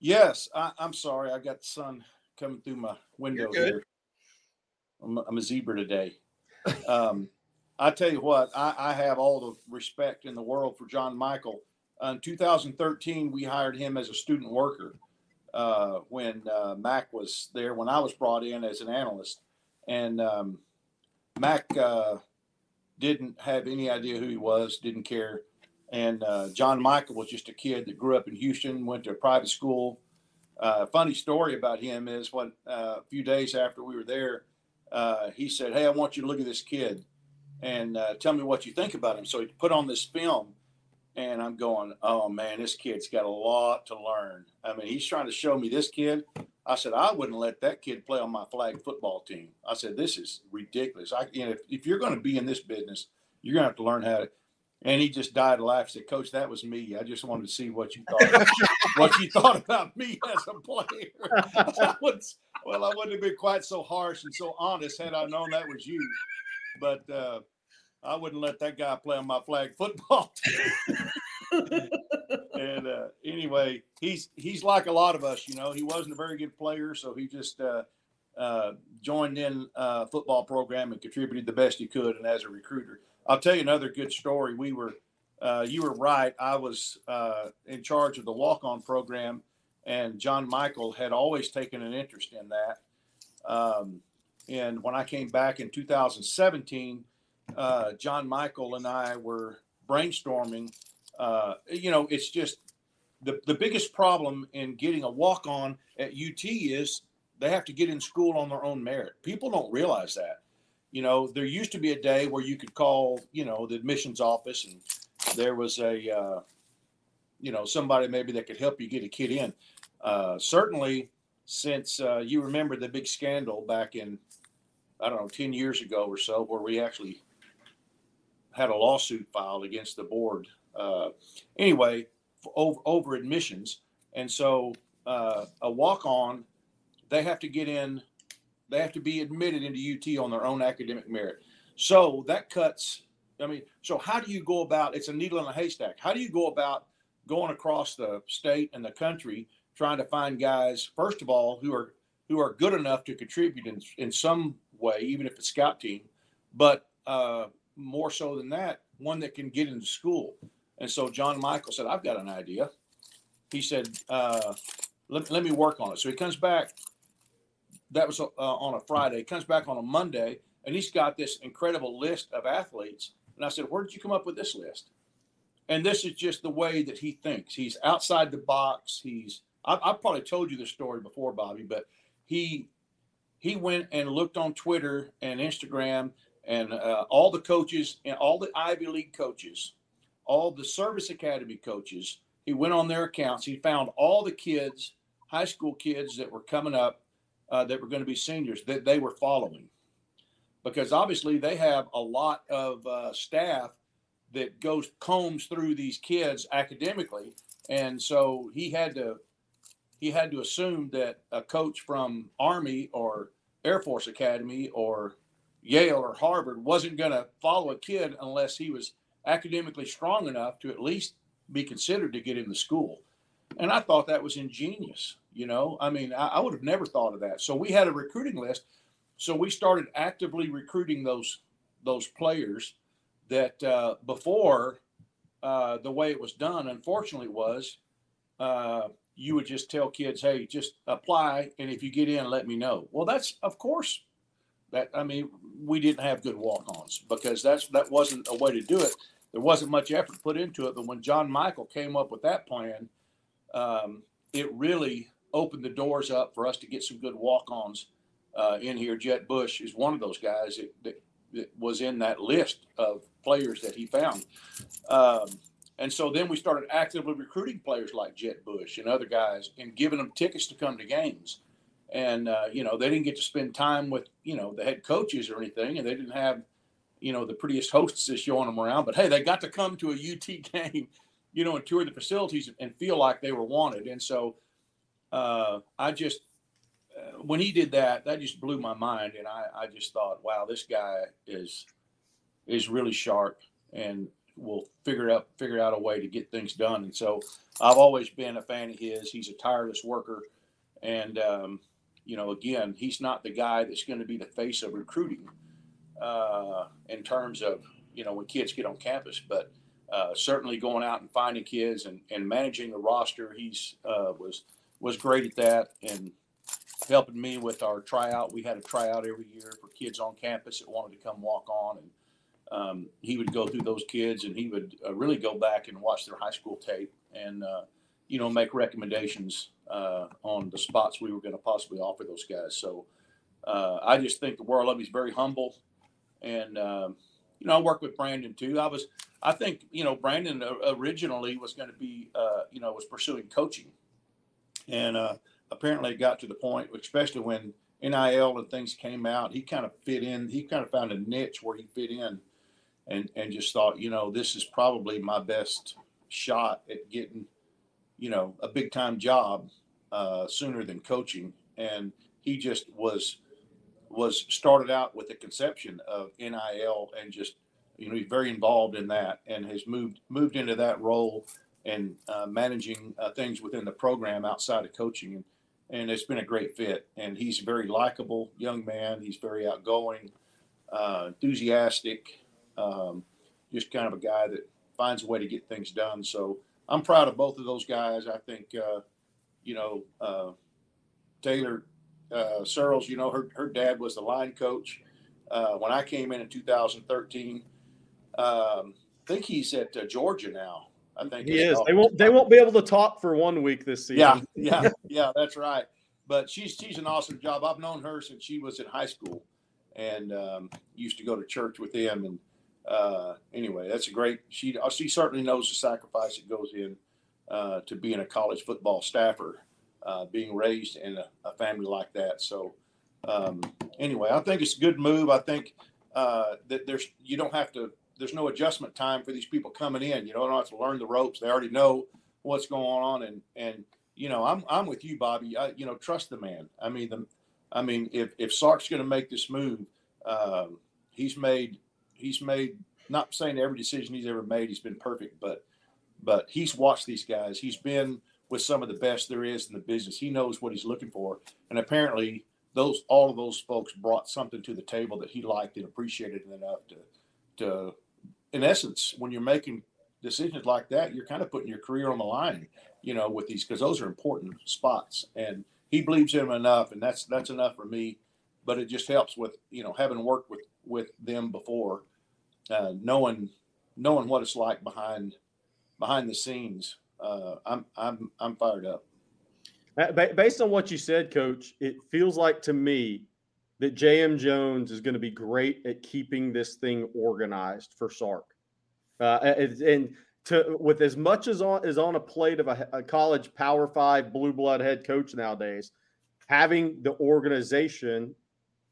Yes, I, I'm sorry. I got the sun coming through my window here. I'm, a- I'm a zebra today. Um, I tell you what, I, I have all the respect in the world for John Michael. Uh, in 2013, we hired him as a student worker uh, when uh, Mack was there, when I was brought in as an analyst. And um, Mack uh, didn't have any idea who he was, didn't care. And uh, John Michael was just a kid that grew up in Houston, went to a private school. Uh, funny story about him is when uh, a few days after we were there, uh, he said, "Hey, I want you to look at this kid and uh, tell me what you think about him." So he put on this film, and I'm going, "Oh man, this kid's got a lot to learn." I mean, he's trying to show me this kid. I said, "I wouldn't let that kid play on my flag football team." I said, "This is ridiculous. I, you know, if, if you're going to be in this business, you're going to have to learn how to." And he just died of laugh. Said, "Coach, that was me. I just wanted to see what you thought, what you thought about me as a player." Was, well, I wouldn't have been quite so harsh and so honest had I known that was you. But uh, I wouldn't let that guy play on my flag football and uh, anyway, he's he's like a lot of us. You know, he wasn't a very good player, so he just uh, uh, joined in uh, football program and contributed the best he could. And as a recruiter, I'll tell you another good story. We were, uh, you were right. I was uh, in charge of the walk-on program, and John Michael had always taken an interest in that. Um, and when I came back in 2017, uh, John Michael and I were brainstorming. Uh, you know, it's just the, the biggest problem in getting a walk on at UT is they have to get in school on their own merit. People don't realize that. You know, there used to be a day where you could call, you know, the admissions office and there was a, uh, you know, somebody maybe that could help you get a kid in. Uh, certainly, since uh, you remember the big scandal back in, I don't know, 10 years ago or so, where we actually had a lawsuit filed against the board. Uh, anyway, over, over admissions. And so uh, a walk on, they have to get in, they have to be admitted into UT on their own academic merit. So that cuts, I mean, so how do you go about it's a needle in a haystack? How do you go about going across the state and the country trying to find guys, first of all, who are who are good enough to contribute in, in some way, even if it's scout team, but uh, more so than that, one that can get into school. And so John Michael said, I've got an idea. He said, uh, let, let me work on it. So he comes back. That was uh, on a Friday. Comes back on a Monday, and he's got this incredible list of athletes. And I said, Where did you come up with this list? And this is just the way that he thinks. He's outside the box. He's I, I've probably told you this story before, Bobby, but he he went and looked on Twitter and Instagram and uh, all the coaches and all the Ivy League coaches, all the service academy coaches. He went on their accounts. He found all the kids, high school kids that were coming up uh, that were going to be seniors that they were following, because obviously they have a lot of uh, staff that goes combs through these kids academically, and so he had to he had to assume that a coach from Army or Air Force Academy or Yale or Harvard wasn't going to follow a kid unless he was academically strong enough to at least be considered to get into school. And I thought that was ingenious. You know, I mean, I, I would have never thought of that. So we had a recruiting list. So we started actively recruiting those those players that uh, before uh, the way it was done, unfortunately, was uh, you would just tell kids, "Hey, just apply, and if you get in, let me know." Well, that's of course that I mean, we didn't have good walk-ons because that's that wasn't a way to do it. There wasn't much effort put into it, but when John Michael came up with that plan, um, it really opened the doors up for us to get some good walk-ons uh, in here. Jett Bush is one of those guys that, that, that, was in that list of players that he found. Um, and so then we started actively recruiting players like Jett Bush and other guys and giving them tickets to come to games and uh, you know they didn't get to spend time with you know the head coaches or anything, and they didn't have you know the prettiest hostesses showing them around. But hey, they got to come to a UT game, you know, and tour the facilities and feel like they were wanted. And so uh, I just uh, when he did that, that just blew my mind, and I, I just thought, wow, this guy is is really sharp and will figure out figure out a way to get things done. And so I've always been a fan of his. He's a tireless worker, and um, you know, again, he's not the guy that's going to be the face of recruiting uh, in terms of, you know, when kids get on campus, but uh, certainly going out and finding kids and, and managing the roster. He's uh, was was great at that and helping me with our tryout. We had a tryout every year for kids on campus that wanted to come walk on, and um, he would go through those kids and he would uh, really go back and watch their high school tape and uh, you know make recommendations uh, on the spots we were going to possibly offer those guys. So I just think the world of him. He's very humble, and um, you know I work with Brandon too. I was I think you know Brandon originally was going to be uh, you know was pursuing coaching, and uh, apparently it got to the point, especially when NIL and things came out, he kind of fit in. He kind of found a niche where he fit in, and and just thought, you know, this is probably my best shot at getting, you know, a big time job uh, sooner than coaching, and he just was was started out with the conception of NIL and just you know he's very involved in that and has moved moved into that role and uh, managing uh, things within the program outside of coaching. And and it's been a great fit. And he's a very likable young man. He's very outgoing uh, enthusiastic um, just kind of a guy that finds a way to get things done. So i'm proud of both of those guys. I think uh, you know, uh, Taylor uh, Searels, you know, her, her dad was the line coach. Uh, when I came in in 2013, um, I think he's at uh, Georgia now. I think he is. They won't. They won't be able to talk for one week this season. Yeah, yeah, yeah. That's right. But she's she's an awesome job. I've known her since she was in high school, and um, used to go to church with them. And uh, anyway, that's a great. She she certainly knows the sacrifice that goes in uh, to being a college football staffer, uh, being raised in a, a, family like that. So, um, anyway, I think it's a good move. I think uh, that there's you don't have to. There's no adjustment time for these people coming in. You know, don't have to learn the ropes. They already know what's going on, and and you know, I'm I'm with you, Bobby. I, you know, trust the man. I mean, the, I mean, if if Sark's going to make this move, um, he's made he's made. Not saying every decision he's ever made he's been perfect, but but he's watched these guys. He's been with some of the best there is in the business. He knows what he's looking for, and apparently, those all of those folks brought something to the table that he liked and appreciated enough to, to, in essence, when you're making decisions like that, you're kind of putting your career on the line, you know, with these because those are important spots, and he believes in them enough, and that's that's enough for me. But it just helps with you know having worked with with them before, uh, knowing knowing what it's like behind behind the scenes, uh, I'm I'm I'm fired up. Based on what you said, Coach, it feels like to me that J.M. Jones is going to be great at keeping this thing organized for Sark, uh, and to with as much as on is on a plate of a, a college Power Five blue blood head coach nowadays. having the organization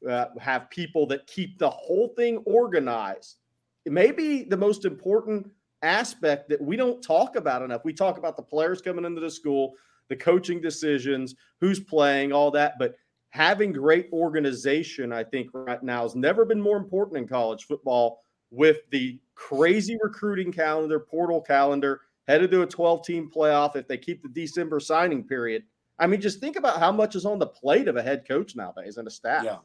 uh, have people that keep the whole thing organized. It may be the most important aspect that we don't talk about enough. We talk about the players coming into the school, the coaching decisions, who's playing, all that, but having great organization, I think right now has never been more important in college football with the crazy recruiting calendar, portal calendar, headed to a 12 team playoff if they keep the December signing period. I mean, just think about how much is on the plate of a head coach nowadays and a staff. Yeah.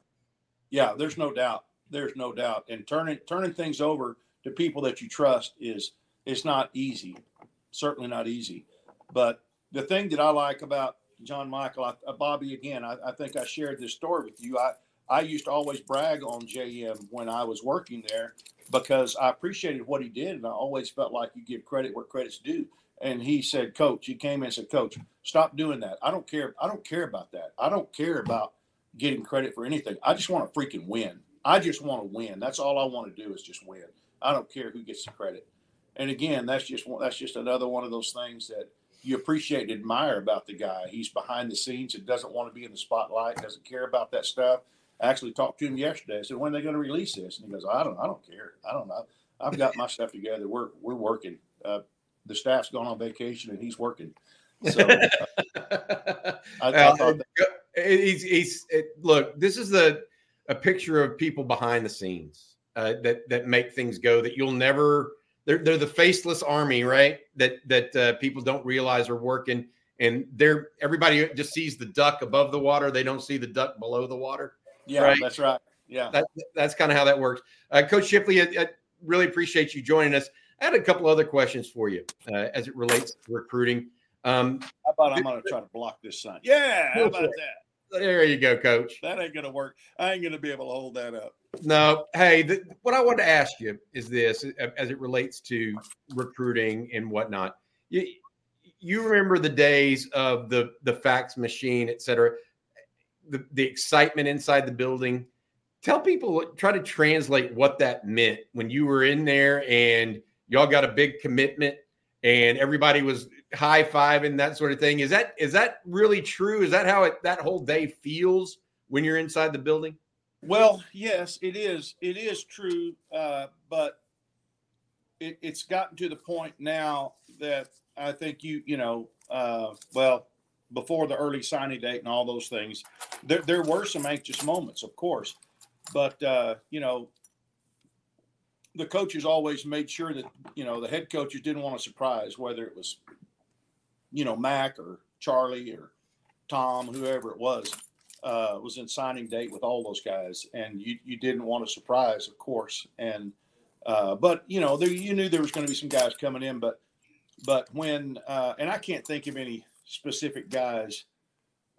Yeah, there's no doubt. There's no doubt. And turning turning things over to people that you trust is is not easy. Certainly not easy. But the thing that I like about John Michael, I, uh, Bobby, again, I, I, think I shared this story with you. I, I used to always brag on JM when I was working there because I appreciated what he did. And I always felt like you give credit where credit's due. And he said, Coach, he came in and said, Coach, stop doing that. I don't care. I don't care about that. I don't care about getting credit for anything. I just want to freaking win. I just want to win. That's all I want to do is just win. I don't care who gets the credit. And again, that's just that's just another one of those things that you appreciate and admire about the guy. He's behind the scenes and doesn't want to be in the spotlight, doesn't care about that stuff. I actually talked to him yesterday. I said, "When are they going to release this?" And he goes, "I don't, I don't care. I don't know. I've got my stuff together. We're we're working. Uh, the staff's gone on vacation and he's working." So, uh, I, I thought that- he's he's it, look. This is the a picture of people behind the scenes uh, that that make things go that you'll never. They're they're the faceless army, right? That that uh, people don't realize are working, and they're everybody just sees the duck above the water. They don't see the duck below the water. Yeah, right? that's right. Yeah, that, that's kind of how that works. Uh, Coach Shipley, I, I, really appreciate you joining us. I had a couple other questions for you uh, as it relates to recruiting. Um, how about I'm going to try to block this sign? Yeah, how about that? There you go, Coach. That ain't going to work. I ain't going to be able to hold that up. No. Hey, the, what I wanted to ask you is this, as it relates to recruiting and whatnot. You, you remember the days of the the fax machine, et cetera, the, the excitement inside the building. Tell people, try to translate what that meant when you were in there and y'all got a big commitment and everybody was high five and that sort of thing. Is that is that really true? Is that how it that whole day feels when you're inside the building? Well, yes, it is. It is true, uh, but it, it's gotten to the point now that I think you you know uh, well before the early signing date and all those things, there there were some anxious moments, of course, but uh, you know the coaches always made sure that you know the head coaches didn't want to surprise whether it was you know Mack or Charlie or Tom, whoever it was, uh, was in signing date with all those guys, and you you didn't want to surprise, of course, and uh, but you know there, you knew there was going to be some guys coming in, but but when uh, and I can't think of any specific guys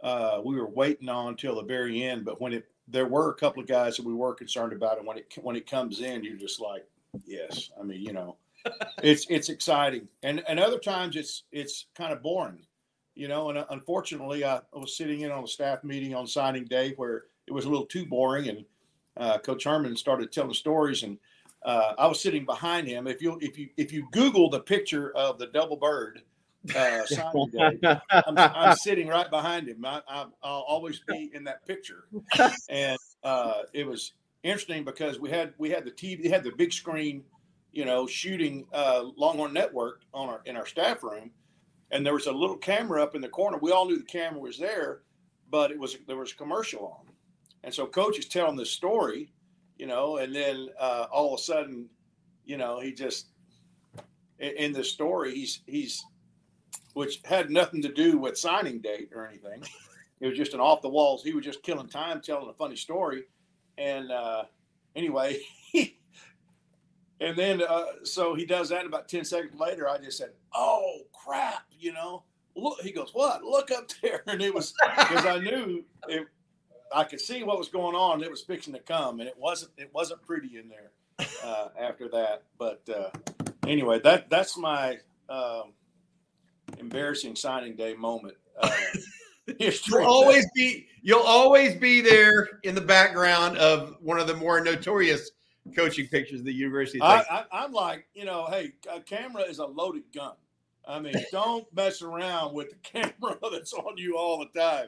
uh, we were waiting on till the very end, but when it there were a couple of guys that we were concerned about, and when it when it comes in, you're just like, yes. I mean, you know, it's it's exciting, and and other times it's it's kind of boring, you know. And uh, unfortunately, I, was sitting in on a staff meeting on signing day where it was a little too boring, and uh, Coach Herman started telling stories, and uh, I was sitting behind him. If you if you if you Google the picture of the double bird uh, signing day. I'm, I'm, sitting right behind him. I, will always be in that picture, and uh, it was interesting because we had we had the TV, had the big screen, you know, shooting uh, Longhorn Network on our in our staff room, and there was a little camera up in the corner. We all knew the camera was there, but it was there was a commercial on, and so Coach is telling this story, you know, and then uh, all of a sudden, you know, he just in, in the story he's he's which had nothing to do with signing date or anything. It was just an off the walls. He was just killing time telling a funny story. And uh, anyway, and then uh, so he does that. About 10 seconds later, I just said, Oh, crap, you know. Look, he goes, What? Look up there. And it was because I knew it, I could see what was going on. It was fixing to come, and it wasn't. It wasn't pretty in there uh, after that. But uh, anyway, that that's my um, embarrassing signing day moment. Uh, You'll always be you'll always be there in the background of one of the more notorious coaching pictures of the university. I, I, am like, you know, hey, a camera is a loaded gun. I mean, don't mess around with the camera that's on you all the time.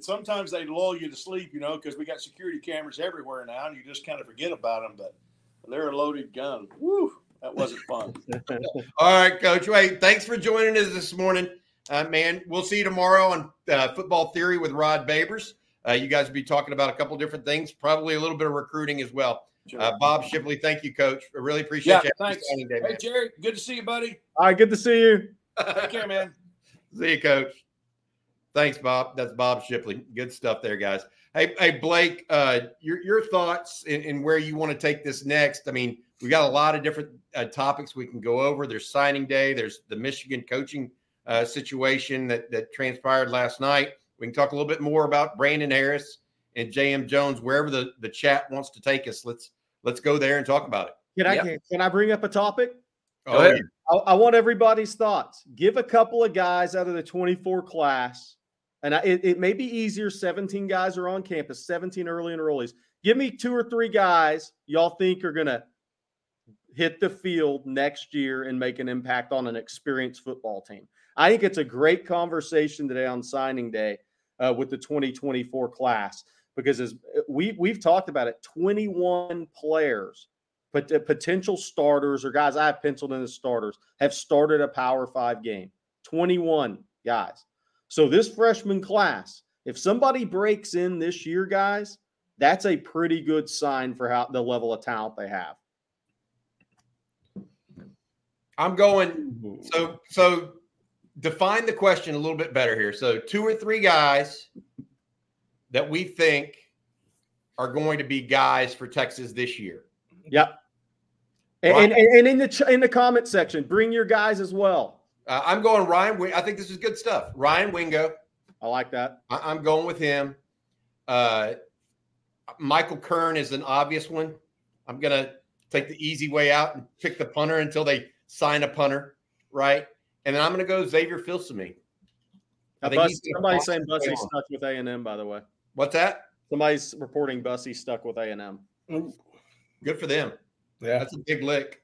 sometimes they lull you to sleep, you know, because we got security cameras everywhere now, and you just kind of forget about them. But they're a loaded gun. Woo, that wasn't fun. All right, Coach. Wait, thanks for joining us this morning, uh, man. We'll see you tomorrow on uh, Football Theory with Rod Babers. Uh, you guys will be talking about a couple different things, probably a little bit of recruiting as well. Uh, Bob Shipley, thank you, Coach. I really appreciate yeah, you. Thanks. Day, hey, Jerry, good to see you, buddy. All right, good to see you. Take care, man. see you, Coach. Thanks, Bob. That's Bob Shipley. Good stuff there, guys. Hey, hey, Blake, uh, your your thoughts and where you want to take this next? I mean, we got a lot of different uh, topics we can go over. There's signing day. There's the Michigan coaching uh, situation that that transpired last night. We can talk a little bit more about Brandon Harris and J.M. Jones, wherever the, the chat wants to take us. Let's let's go there and talk about it. Can I yep. can I bring up a topic? Go ahead. I, I, want everybody's thoughts. Give a couple of guys out of the 24 class, and I, it, it may be easier. 17 guys are on campus, 17 early enrollees. Give me two or three guys y'all think are going to hit the field next year and make an impact on an experienced football team. I think it's a great conversation today on signing day uh, with the 2024 class because as uh, we we've talked about it, 21 players, but potential starters or guys I have penciled in as starters have started a Power Five game. 21 guys. So this freshman class, if somebody breaks in this year, guys, that's a pretty good sign for how the level of talent they have. I'm going so so define the question a little bit better here. So two or three guys that we think are going to be guys for Texas this year. Yep. And, and, and in the in the comment section, bring your guys as well. Uh, I'm going Ryan. I think this is good stuff. Ryan Wingo. I like that. I, am going with him. Uh, Michael Kern is an obvious one. I'm gonna take the easy way out and pick the punter until they sign a punter, right? And then I'm gonna go Xavier Filsaime. I think Bus, somebody's saying Bussey's stuck with A and M. By the way, what's that? Somebody's reporting Bussey stuck with A and M. Good for them. Yeah, that's a big lick.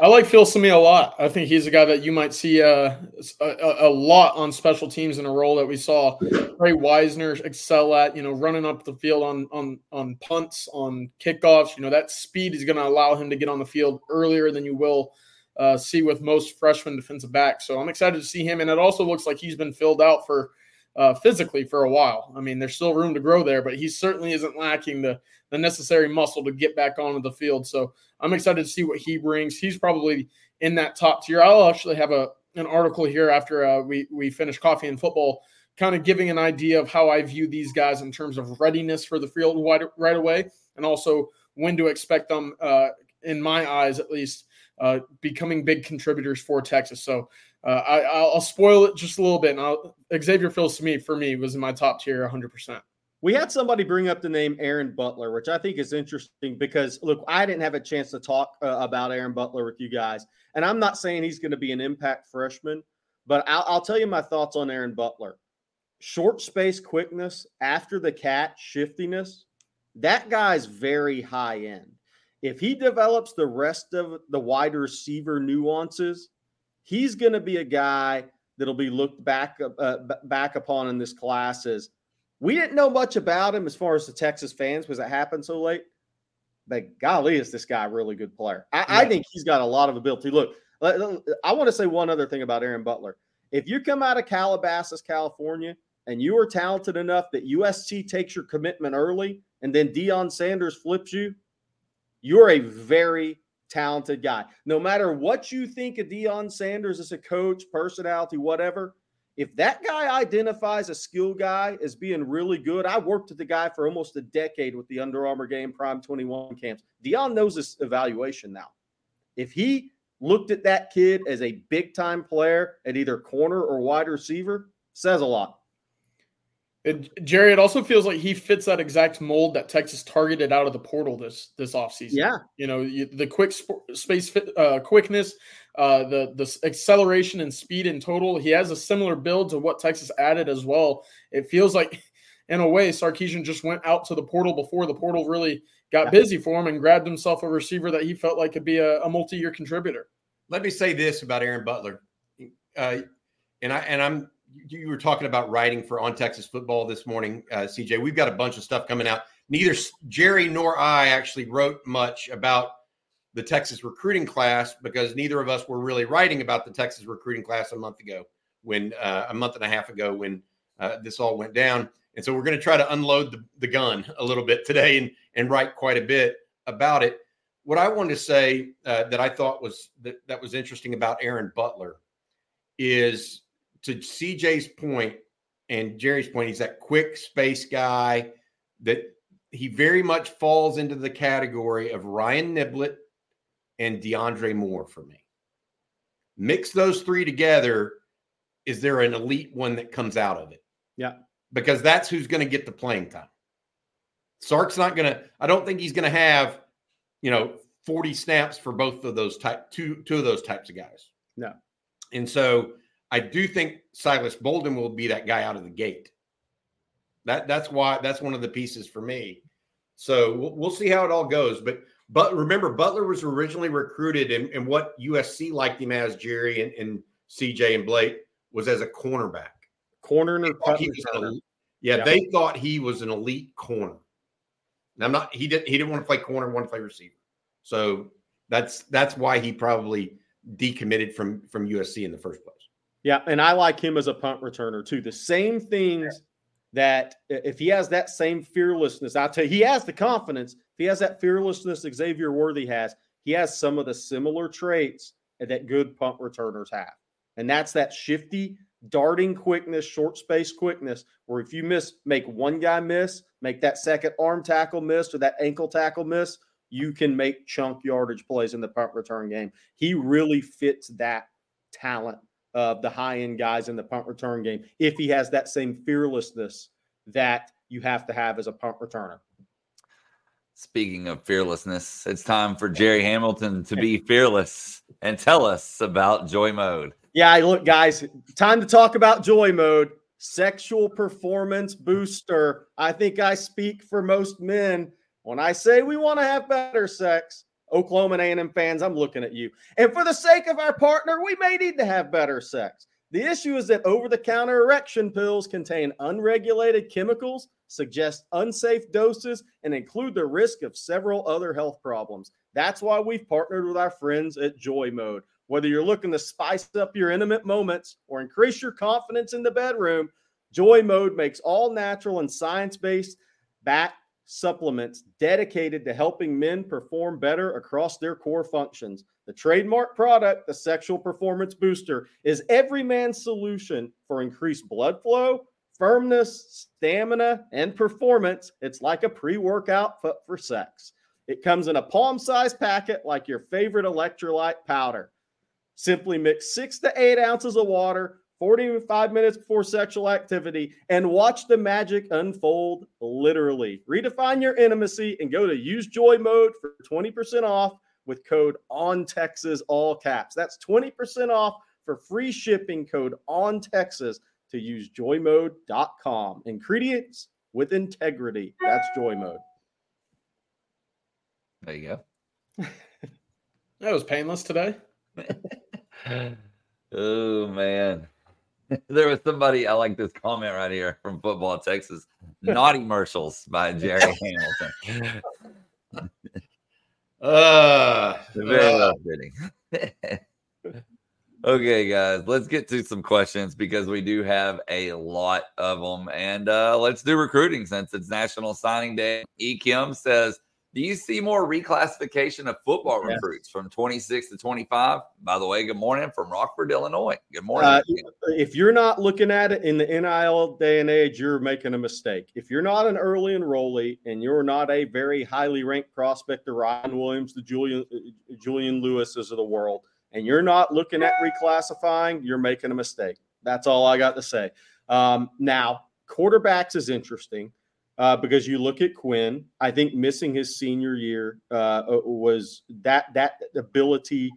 I like Filsaime a lot. I think he's a guy that you might see uh, a, a, lot on special teams in a role that we saw Trey Wisner excel at. You know, running up the field on on on punts, on kickoffs. You know, that speed is going to allow him to get on the field earlier than you will uh, see with most freshman defensive backs. So I'm excited to see him, and it also looks like he's been filled out for uh, physically for a while. I mean, there's still room to grow there, but he certainly isn't lacking the the necessary muscle to get back onto the field. So I'm excited to see what he brings. He's probably in that top tier. I'll actually have a an article here after uh, we we finish coffee and football, kind of giving an idea of how I view these guys in terms of readiness for the field right, right away, and also when to expect them, uh, in my eyes at least, uh, becoming big contributors for Texas. So uh, I, will spoil it just a little bit. And I'll, Xavier Filsaime for me was in my top tier 100%. We had somebody bring up the name Aaron Butler, which I think is interesting because look, I didn't have a chance to talk uh, about Aaron Butler with you guys, and I'm not saying he's going to be an impact freshman, but I'll, I'll tell you my thoughts on Aaron Butler. Short space quickness after the catch, shiftiness. That guy's very high end. If he develops the rest of the wide receiver nuances, he's going to be a guy that'll be looked back uh, back upon in this class as we didn't know much about him as far as the Texas fans because it happened so late. But golly, is this guy a really good player? I, yeah. I think he's got a lot of ability. Look, I want to say one other thing about Aaron Butler. If you come out of Calabasas, California, and you are talented enough that USC takes your commitment early and then Deion Sanders flips you, you're a very talented guy. No matter what you think of Deion Sanders as a coach, personality, whatever, if that guy identifies a skill guy as being really good, I worked with the guy for almost a decade with the Under Armour game Prime 21 camps. Deion knows this evaluation now. If he looked at that kid as a big time player at either corner or wide receiver, says a lot. It, Jerry, it also feels like he fits that exact mold that Texas targeted out of the portal this this offseason. Yeah, you know you, the quick sp- space fit, uh, quickness, uh, the the acceleration and speed in total. He has a similar build to what Texas added as well. It feels like, in a way, Sarkisian just went out to the portal before the portal really got yeah. busy for him and grabbed himself a receiver that he felt like could be a, a multi year contributor. Let me say this about Aaron Butler, uh, and I and I'm you, were talking about writing for On Texas Football this morning, uh, CJ. We've got a bunch of stuff coming out. Neither Jerry nor I actually wrote much about the Texas recruiting class because neither of us were really writing about the Texas recruiting class a month ago, when uh, a month and a half ago when uh, this all went down. And so we're going to try to unload the, the gun a little bit today and and write quite a bit about it. What I wanted to say uh, that I thought was that, that was interesting about Aaron Butler is to CJ's point and Jerry's point, he's that quick space guy that he very much falls into the category of Ryan Niblett and DeAndre Moore for me. Mix those three together. Is there an elite one that comes out of it? Yeah. Because that's who's going to get the playing time. Sark's not going to, I don't think he's going to have, you know, 40 snaps for both of those type two two of those types of guys. No. And so I do think Silas Bolden will be that guy out of the gate. That that's why that's one of the pieces for me. So we'll, we'll see how it all goes. But but remember, Butler was originally recruited, and, and what USC liked him as Jerry and, and CJ and Blake was as a cornerback. Corner and yeah, yeah, they thought he was an elite corner. Now, I'm not. He didn't. He didn't want to play corner. Want to play receiver. So that's that's why he probably decommitted from from USC in the first place. Yeah, and I like him as a punt returner too. The same things that if he has that same fearlessness, I'll tell you, he has the confidence. If he has that fearlessness Xavier Worthy has, he has some of the similar traits that good punt returners have. And that's that shifty, darting quickness, short space quickness, where if you miss, make one guy miss, make that second arm tackle miss or that ankle tackle miss, you can make chunk yardage plays in the punt return game. He really fits that talent of the high end guys in the punt return game if he has that same fearlessness that you have to have as a punt returner. Speaking of fearlessness, it's time for Jerry Hamilton to be fearless and tell us about Joy Mode. Yeah, look, guys, time to talk about Joy Mode. Sexual performance booster. I think I speak for most men when I say we want to have better sex. Oklahoma and A&M fans, I'm looking at you. And for the sake of our partner, we may need to have better sex. The issue is that over the counter erection pills contain unregulated chemicals, suggest unsafe doses, and include the risk of several other health problems. That's why we've partnered with our friends at Joy Mode. Whether you're looking to spice up your intimate moments or increase your confidence in the bedroom, Joy Mode makes all natural and science based bat supplements dedicated to helping men perform better across their core functions. The trademark product, the Sexual Performance Booster, is every man's solution for increased blood flow, firmness, stamina, and performance. It's like a pre workout for sex. It comes in a palm sized packet like your favorite electrolyte powder. Simply mix six to eight ounces of water 45 minutes before sexual activity and watch the magic unfold literally. Redefine your intimacy and go to use joy mode for 20% off with code on Texas all caps. That's 20% off for free shipping code on Texas to use joymode.com. Ingredients with integrity. That's joy mode. There you go. that was painless today. oh man. There was somebody I like this comment right here from Football Texas. Naughty commercials by Jerry Hamilton. uh, very uh. fitting. okay, guys, let's get to some questions because we do have a lot of them, and uh, let's do recruiting since it's National Signing Day. E Kim says do you see more reclassification of football yes. recruits from 26 to 25? By the way, good morning from Rockford, Illinois. Good morning. Uh, if you're not looking at it in the NIL day and age, you're making a mistake. If you're not an early enrollee and you're not a very highly ranked prospect, the Ryan Williams, the Julian uh, Julian Lewis's of the world, and you're not looking at reclassifying, you're making a mistake. That's all I got to say. Um, now, quarterbacks is interesting uh, because you look at Quinn. I think missing his senior year uh, uh, was that that ability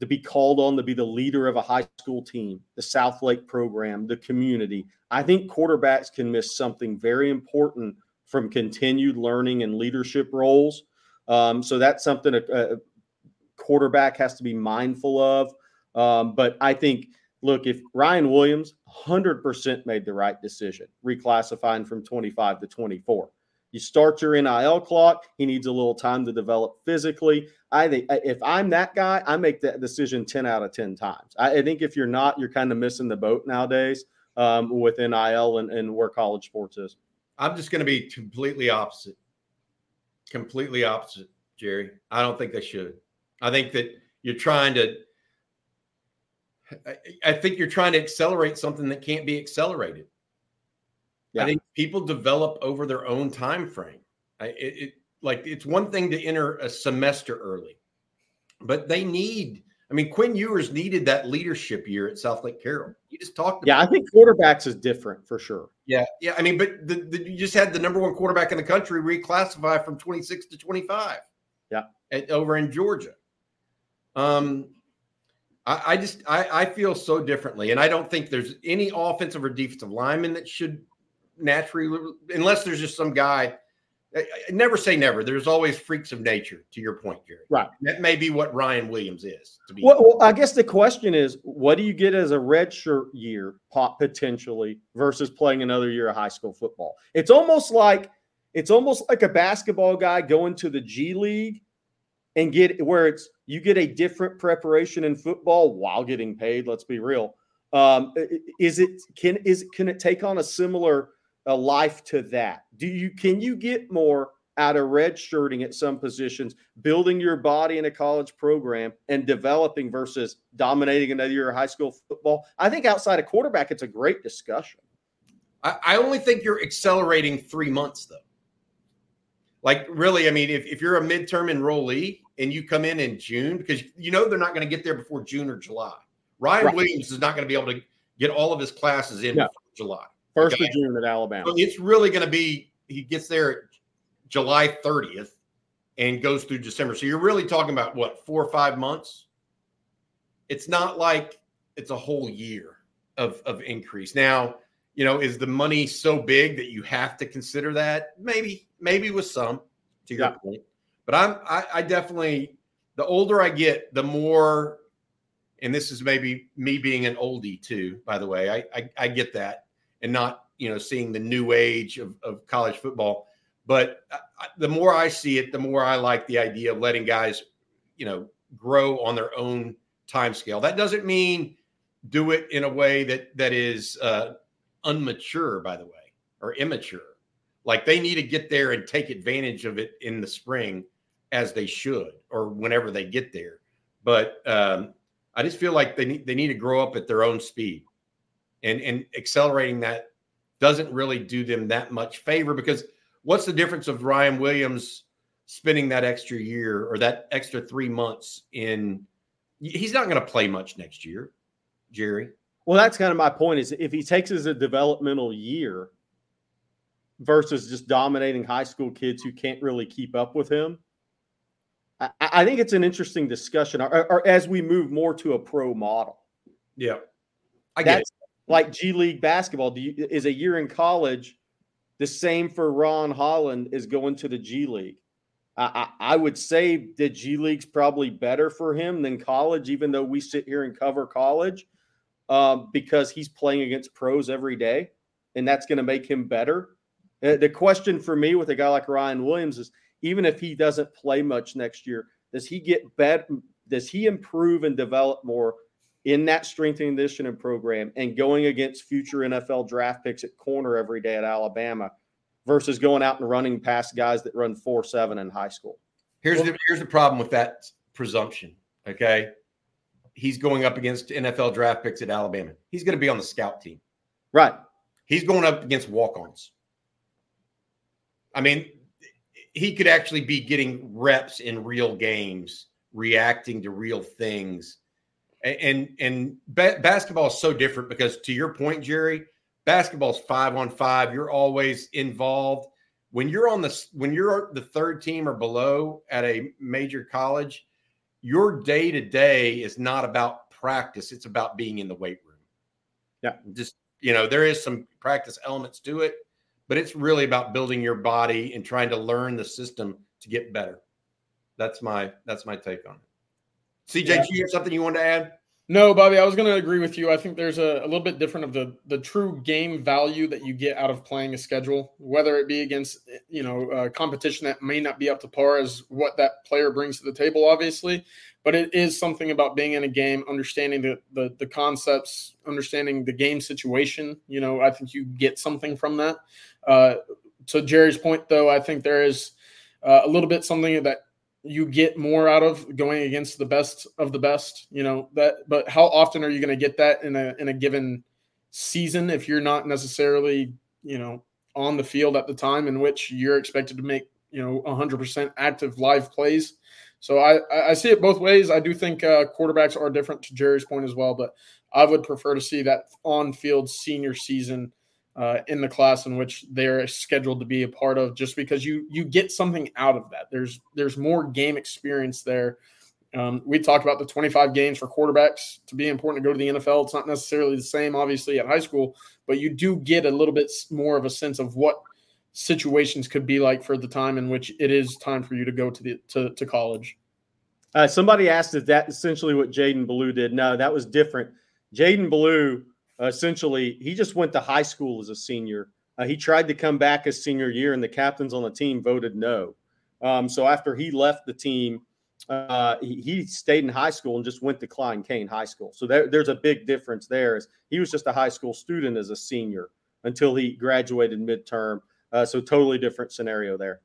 to be called on to be the leader of a high school team, the Southlake program, the community. I think quarterbacks can miss something very important from continued learning and leadership roles. Um, so that's something a, a, quarterback has to be mindful of. Um, but I think look, if Ryan Williams 100% made the right decision, reclassifying from 25 to 24. You start your NIL clock. He needs a little time to develop physically. I think if I'm that guy, I make that decision 10 out of 10 times. I, think if you're not, you're kind of missing the boat nowadays um, with NIL and, and where college sports is. I'm just going to be completely opposite. Completely opposite, Jerry. I don't think they should. I think that you're trying to I think you're trying to accelerate something that can't be accelerated. Yeah. I think people develop over their own time frame. I, it, it, like it's one thing to enter a semester early, but they need. I mean, Quinn Ewers needed that leadership year at Southlake Carroll. You just talked. yeah, I think quarterbacks is different for sure. Yeah, yeah. I mean, but the, the, you just had the number one quarterback in the country reclassify from 26 to 25. Yeah, at, over in Georgia. Um, I, I just I, I feel so differently, and I don't think there's any offensive or defensive lineman that should naturally, unless there's just some guy. I, I never say never. There's always freaks of nature. To your point, Jerry. Right. That may be what Ryan Williams is. To be well, well, I guess the question is, what do you get as a redshirt year potentially versus playing another year of high school football? It's almost like it's almost like a basketball guy going to the G League and get where it's you get a different preparation in football while getting paid. Let's be real. Um, is it can is can it take on a similar a life to that? Do you can you get more out of red shirting at some positions, building your body in a college program and developing versus dominating another year of high school football? I think outside of quarterback, it's a great discussion. I, I only think you're accelerating three months though. Like really, I mean, if, if you're a midterm enrollee and you come in in June, because you know they're not going to get there before June or July. Ryan right. Williams is not going to be able to get all of his classes in July. First okay? of June at Alabama. So it's really going to be he gets there July 30th and goes through December. So you're really talking about what four or five months. It's not like it's a whole year of of increase. Now, you know, is the money so big that you have to consider that? Maybe, maybe with some, to your yeah. point. But I'm I, I definitely the older I get, the more, and this is maybe me being an oldie too, by the way. I I, I get that and not you know seeing the new age of, of college football. But I, the more I see it, the more I like the idea of letting guys, you know, grow on their own time scale. That doesn't mean do it in a way that that is uh, unmature, by the way, or immature. Like they need to get there and take advantage of it in the spring as they should or whenever they get there. But um, I just feel like they need they need to grow up at their own speed, and and accelerating that doesn't really do them that much favor because what's the difference of Ryan Williams spending that extra year or that extra three months in? He's not going to play much next year, Jerry. Well, that's kind of my point. Is if he takes as a developmental year versus just dominating high school kids who can't really keep up with him, I, I think it's an interesting discussion. Or, or, as we move more to a pro model, yeah, I get that's it. like G League basketball. Do you, is a year in college the same for Ron Holland is going to the G League? I, I, would say the G League's probably better for him than college, even though we sit here and cover college um, because he's playing against pros every day, and that's going to make him better. Uh, the question for me with a guy like Ryan Williams is even if he doesn't play much next year, does he get better? Does he improve and develop more in that strength and conditioning program and going against future NFL draft picks at corner every day at Alabama versus going out and running past guys that run four seven in high school? Here's the here's the problem with that presumption. Okay, he's going up against NFL draft picks at Alabama. He's going to be on the scout team. Right. He's going up against walk-ons. I mean, he could actually be getting reps in real games, reacting to real things. And and, ba- basketball is so different because to your point, Jerry, basketball's five on five. You're always involved. When you're on the when you're the third team or below at a major college, your day to day is not about practice, it's about being in the weight room. Yeah. Just, you know, there is some practice elements to it, but it's really about building your body and trying to learn the system to get better. That's my that's my take on it. CJ, yeah. you have something you want to add? No, Bobby, I was going to agree with you. I think there's a, a, little bit different of the the true game value that you get out of playing a schedule, whether it be against you know uh, competition that may not be up to par as what that player brings to the table, obviously, but it is something about being in a game, understanding the the, the concepts, understanding the game situation. You know, I think you get something from that. Uh, to Jerry's point, though, I think there is uh, a little bit something that you get more out of going against the best of the best you know that but how often are you going to get that in a in a given season if you're not necessarily you know on the field at the time in which you're expected to make you know 100% active live plays so i i see it both ways. I do think uh, quarterbacks are different to jerry's point as well but i would prefer to see that on field senior season uh, in the class in which they're scheduled to be a part of just because you you get something out of that. There's there's more game experience there. Um, we talked about the 25 games for quarterbacks to be important to go to the NFL. It's not necessarily the same, obviously, at high school, but you do get a little bit more of a sense of what situations could be like for the time in which it is time for you to go to the to, to college. Uh, somebody asked if that essentially what Jaden Ballou did. No, that was different. Jaden uh, essentially he just went to high school as a senior. Uh, he tried to come back his senior year, and the captains on the team voted no. Um, so after he left the team, uh, he, he, stayed in high school and just went to Klein Cain High School. So there, there's a big difference there. Is he was just a high school student as a senior until he graduated midterm. Uh, so totally different scenario there.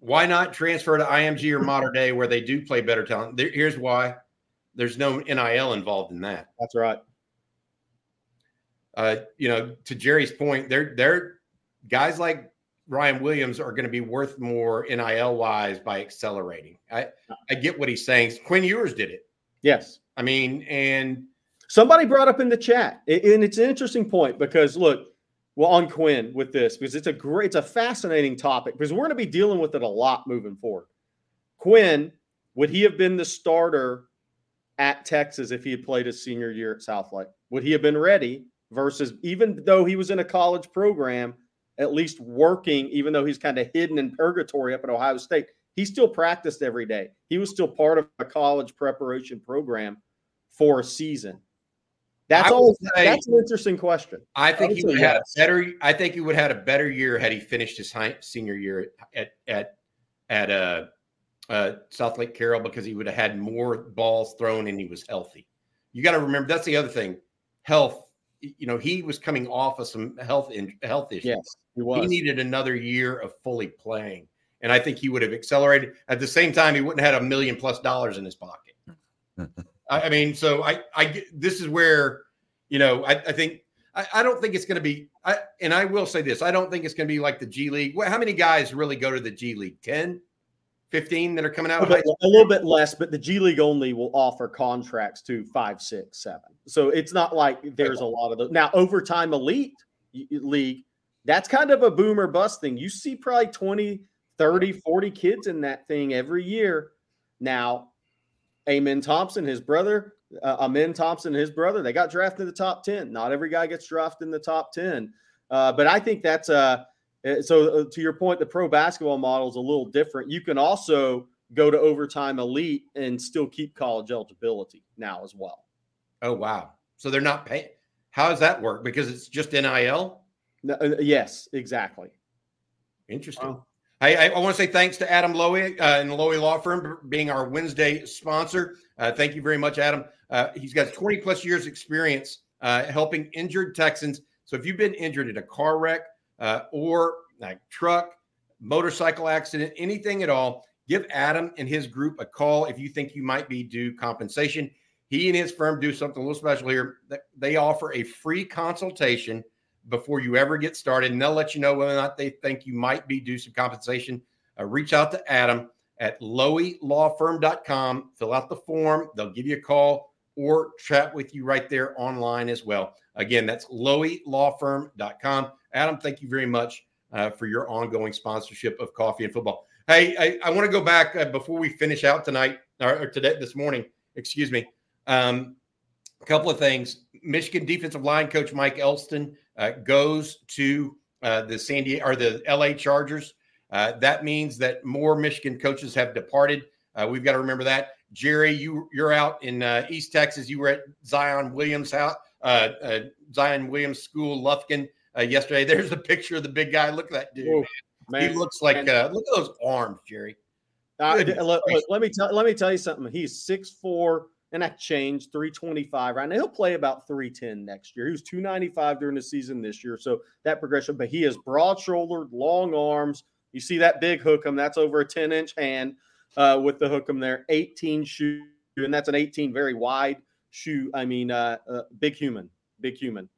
Why not transfer to IMG or modern day where they do play better talent? There, here's why: there's no NIL involved in that. That's right uh, you know, to Jerry's point, they're they're guys like Ryan Williams are going to be worth more NIL wise by accelerating. I I get what he's saying. Quinn Ewers did it. Yes. I mean, and somebody brought up in the chat, and it's an interesting point because look, well, on Quinn with this because it's a great, it's a fascinating topic because we're going to be dealing with it a lot moving forward. Quinn, would he have been the starter at Texas if he had played his senior year at Southlake? Would he have been ready? versus even though he was in a college program, at least working, even though he's kind of hidden in purgatory up at Ohio State, he still practiced every day. He was still part of a college preparation program for a season. That's all. That's an interesting question. I think I he would have yes. had a better. I think he would have had a better year had he finished his high, senior year at at at uh, uh, Southlake Carroll because he would have had more balls thrown and he was healthy. You got to remember that's the other thing. Health you know, he was coming off of some health in, health issues. Yes, he was. He needed another year of fully playing, and I think he would have accelerated. At the same time, he wouldn't have had a million plus dollars in his pocket. I, I, mean, so I, I, this is where, you know, I, I think I, I, don't think it's going to be. I, and I will say this: I don't think it's going to be like the G League. How many guys really go to the G League? Ten. 15 that are coming out? A little bit less, but the G League only will offer contracts to five, six, seven. So it's not like there's a lot of those. Now, overtime elite league, that's kind of a boomer bust thing. You see probably 20, 30, 40 kids in that thing every year. Now, Amen Thompson, his brother, uh, Amen Thompson, his brother, they got drafted in the top 10. Not every guy gets drafted in the top 10. Uh, but I think that's a uh, so uh, to your point, the pro basketball model is a little different. You can also go to overtime elite and still keep college eligibility now as well. Oh wow! So they're not paying. How does that work? Because it's just NIL. No, uh, yes, exactly. Interesting. Wow. I, I, I, want to say thanks to Adam Lowy uh, and Lowy Law Firm being our Wednesday sponsor. Uh, thank you very much, Adam. Uh, he's got 20 plus years experience helping injured Texans. So if you've been injured in a car wreck, uh, or like truck, motorcycle accident, anything at all, give Adam and his group a call if you think you might be due compensation. He and his firm do something a little special here. They offer a free consultation before you ever get started, and they'll let you know whether or not they think you might be due some compensation. Uh, reach out to Adam at lowylawfirm.com. Fill out the form. They'll give you a call or chat with you right there online as well. Again, that's lowylawfirm.com. Adam, thank you very much uh, for your ongoing sponsorship of coffee and football. Hey, I, I want to go back uh, before we finish out tonight or, today this morning. Excuse me. Um, a couple of things. Michigan defensive line coach Mike Elston goes to uh, the San Diego or the LA Chargers. Uh, that means that more Michigan coaches have departed. Uh, we've got to remember that. Jerry, you you're out in uh, East Texas. You were at Zion Williams' house, uh, uh, Zion Williams School, Lufkin, uh, yesterday. There's a picture of the big guy. Look at that dude. Whoa, man. He looks like uh, look at those arms, Jerry. Uh, look, look, let me tell let me tell you something. He's six four and that changed 325 right now. He'll play about 310 next year. He was 295 during the season this year, so that progression. But he is broad shouldered, long arms. You see that big hookem? That's over a 10 inch hand uh, with the hook hookem there. 18 shoe, and that's an 18 very wide shoe. I mean, uh, uh, big human, big human.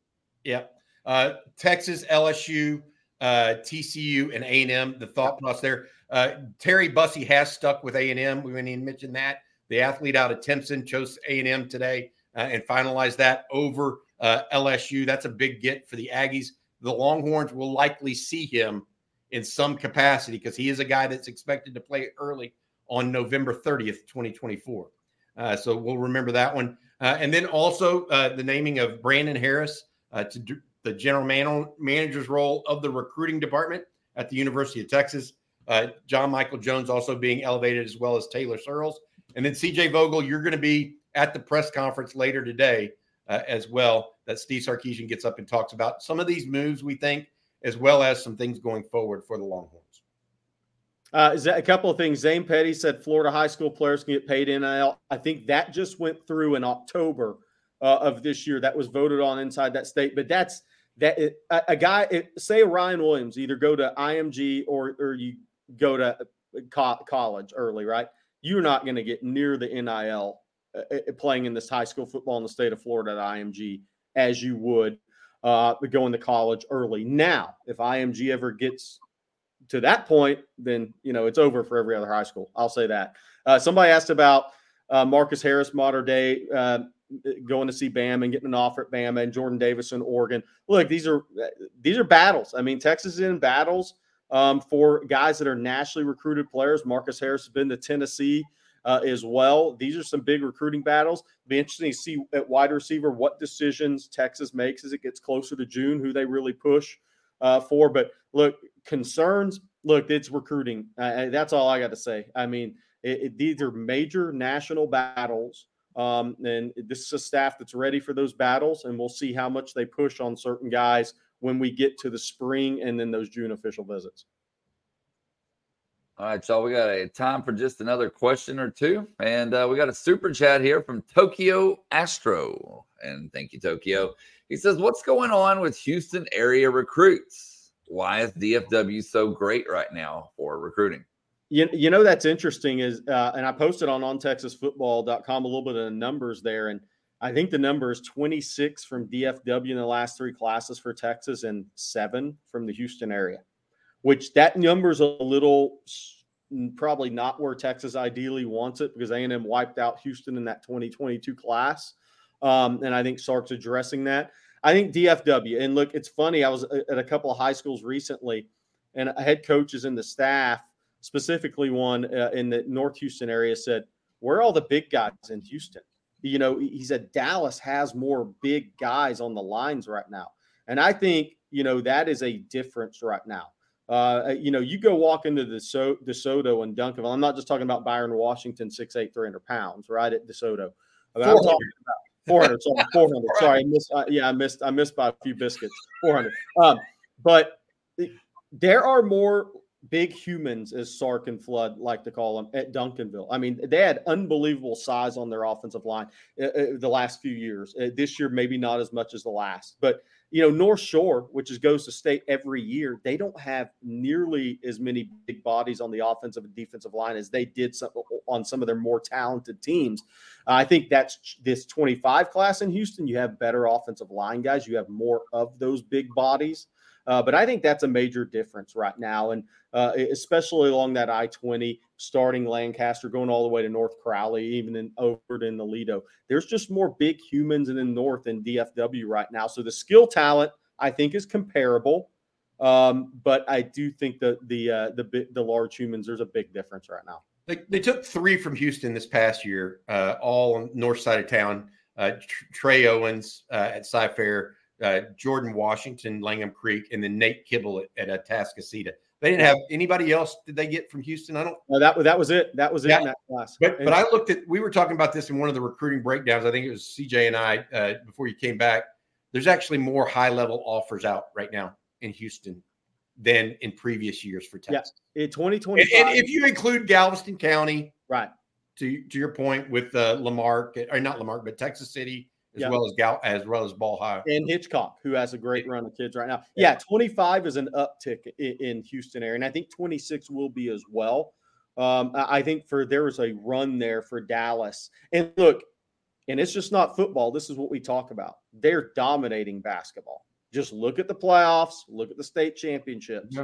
Yeah. Uh, Texas, LSU, uh, TCU, and A&M. The thought plus there. Uh, Terry Bussey has stuck with A&M. We didn't even mention that. The athlete out of Timpson chose A&M today uh, and finalized that over uh, LSU. That's a big get for the Aggies. The Longhorns will likely see him in some capacity because he is a guy that's expected to play early on November 30th, 2024. Uh, so we'll remember that one. Uh, and then also uh, the naming of Brandon Harris uh, to the general man- manager's role of the recruiting department at the University of Texas. John Michael Jones also being elevated as well as Taylor Searels. And then CJ Vogel, you're going to be at the press conference later today uh, as well that Steve Sarkisian gets up and talks about some of these moves we think, as well as some things going forward for the Longhorns. Uh, a couple of things? Zane Petty said Florida high school players can get paid NIL. I think that just went through in October uh, of this year. That was voted on inside that state. But that's that a, a guy, it, say Ryan Williams, either go to IMG or or you go to uh, co- college early, right? You're not going to get near the NIL uh, uh, playing in this high school football in the state of Florida at IMG as you would uh, going to college early. Now, if IMG ever gets to that point, then you know it's over for every other high school. I'll say that. Uh, somebody asked about uh, Marcus Harris, modern day, uh, going to see Bam and getting an offer at Bama and Jordan Davis in Oregon. Look, these are these are battles. I mean, Texas is in battles um, for guys that are nationally recruited players. Marcus Harris has been to Tennessee uh, as well. These are some big recruiting battles. Be interesting to see at wide receiver what decisions Texas makes as it gets closer to June, who they really push uh, for. But look, concerns. Look, it's recruiting. Uh, that's all I got to say. I mean, it, it, these are major national battles. Um, and this is a staff that's ready for those battles, and we'll see how much they push on certain guys when we get to the spring and then those June official visits. All right, y'all. We got a time for just another question or two, and uh, we got a super chat here from Tokyo Astro, and thank you, Tokyo. He says, "What's going on with Houston area recruits? Why is DFW so great right now for recruiting?" You, you know that's interesting is, uh, and I posted on ontexasfootball.com a little bit of the numbers there, and I think the number is 26 from DFW in the last three classes for Texas and seven from the Houston area, which that number is a little probably not where Texas ideally wants it because A&M wiped out Houston in that 2022 class. Um, and I think Sark's addressing that. I think DFW, and look, it's funny. I was at a couple of high schools recently, and head coaches in the staff, specifically one uh, in the North Houston area, said, Where are all the big guys in Houston? You know, he said Dallas has more big guys on the lines right now. And I think, you know, that is a difference right now. Uh, you know, you go walk into the so DeSoto and Duncanville. I'm not just talking about Byron Washington, 6'8, 300 pounds, right at DeSoto. I mean, I'm talking about 400, sorry, 400. Sorry, I missed. Uh, yeah, I missed. I missed by a few biscuits. 400. Um, but there are more big humans, as Sark and Flood like to call them, at Duncanville. I mean, they had unbelievable size on their offensive line uh, uh, the last few years. Uh, this year, maybe not as much as the last, but you know, North Shore, which is goes to state every year, they don't have nearly as many big bodies on the offensive and defensive line as they did some, on some of their more talented teams. I think that's this 25 class in Houston. You have better offensive line guys. You have more of those big bodies. Uh, but I think that's a major difference right now, and uh, especially along that I twenty, starting Lancaster, going all the way to North Crowley, even in over the Lido. There's just more big humans in the north in DFW right now. So the skill talent I think is comparable, um, but I do think that the uh, the the large humans there's a big difference right now. They, they took three from Houston this past year, uh, all on north side of town. Uh, Trey Owens uh, at Cy Fair, uh, Jordan Washington, Langham Creek, and then Nate Kibble at, at Atascocita. They didn't have anybody else. Did they get from Houston? I don't. No, that that was it. That was it Yeah. in that class. But And- but I looked at. We were talking about this in one of the recruiting breakdowns. I think it was CJ and I uh, before you came back. There's actually more high level offers out right now in Houston than in previous years for yeah, Texas. in And, and if you include Galveston County, right? To to your point with uh, La Marque or not La Marque, but Texas City as Yeah. well as Gal as well as Ball High. and Hitchcock, who has a great run of kids right now. Yeah, 25 is an uptick in, in Houston area, and I think 26 will be as well. Um, I think for there was a run there for Dallas, and look, and it's just not football. This is what we talk about. They're dominating basketball. Just look at the playoffs. Look at the state championships.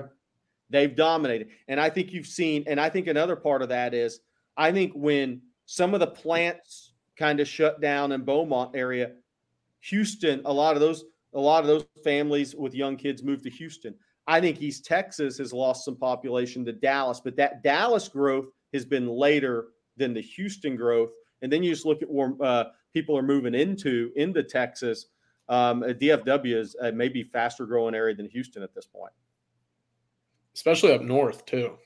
They've dominated, and I think you've seen. And I think another part of that is, I think when some of the plants kind of shut down in Beaumont area, Houston, a lot of those, a lot of those families with young kids moved to Houston. I think East Texas has lost some population to Dallas, but that Dallas growth has been later than the Houston growth. And then you just look at where uh, people are moving into into Texas. Um, uh, DFW is a maybe faster growing area than Houston at this point. especially up north too.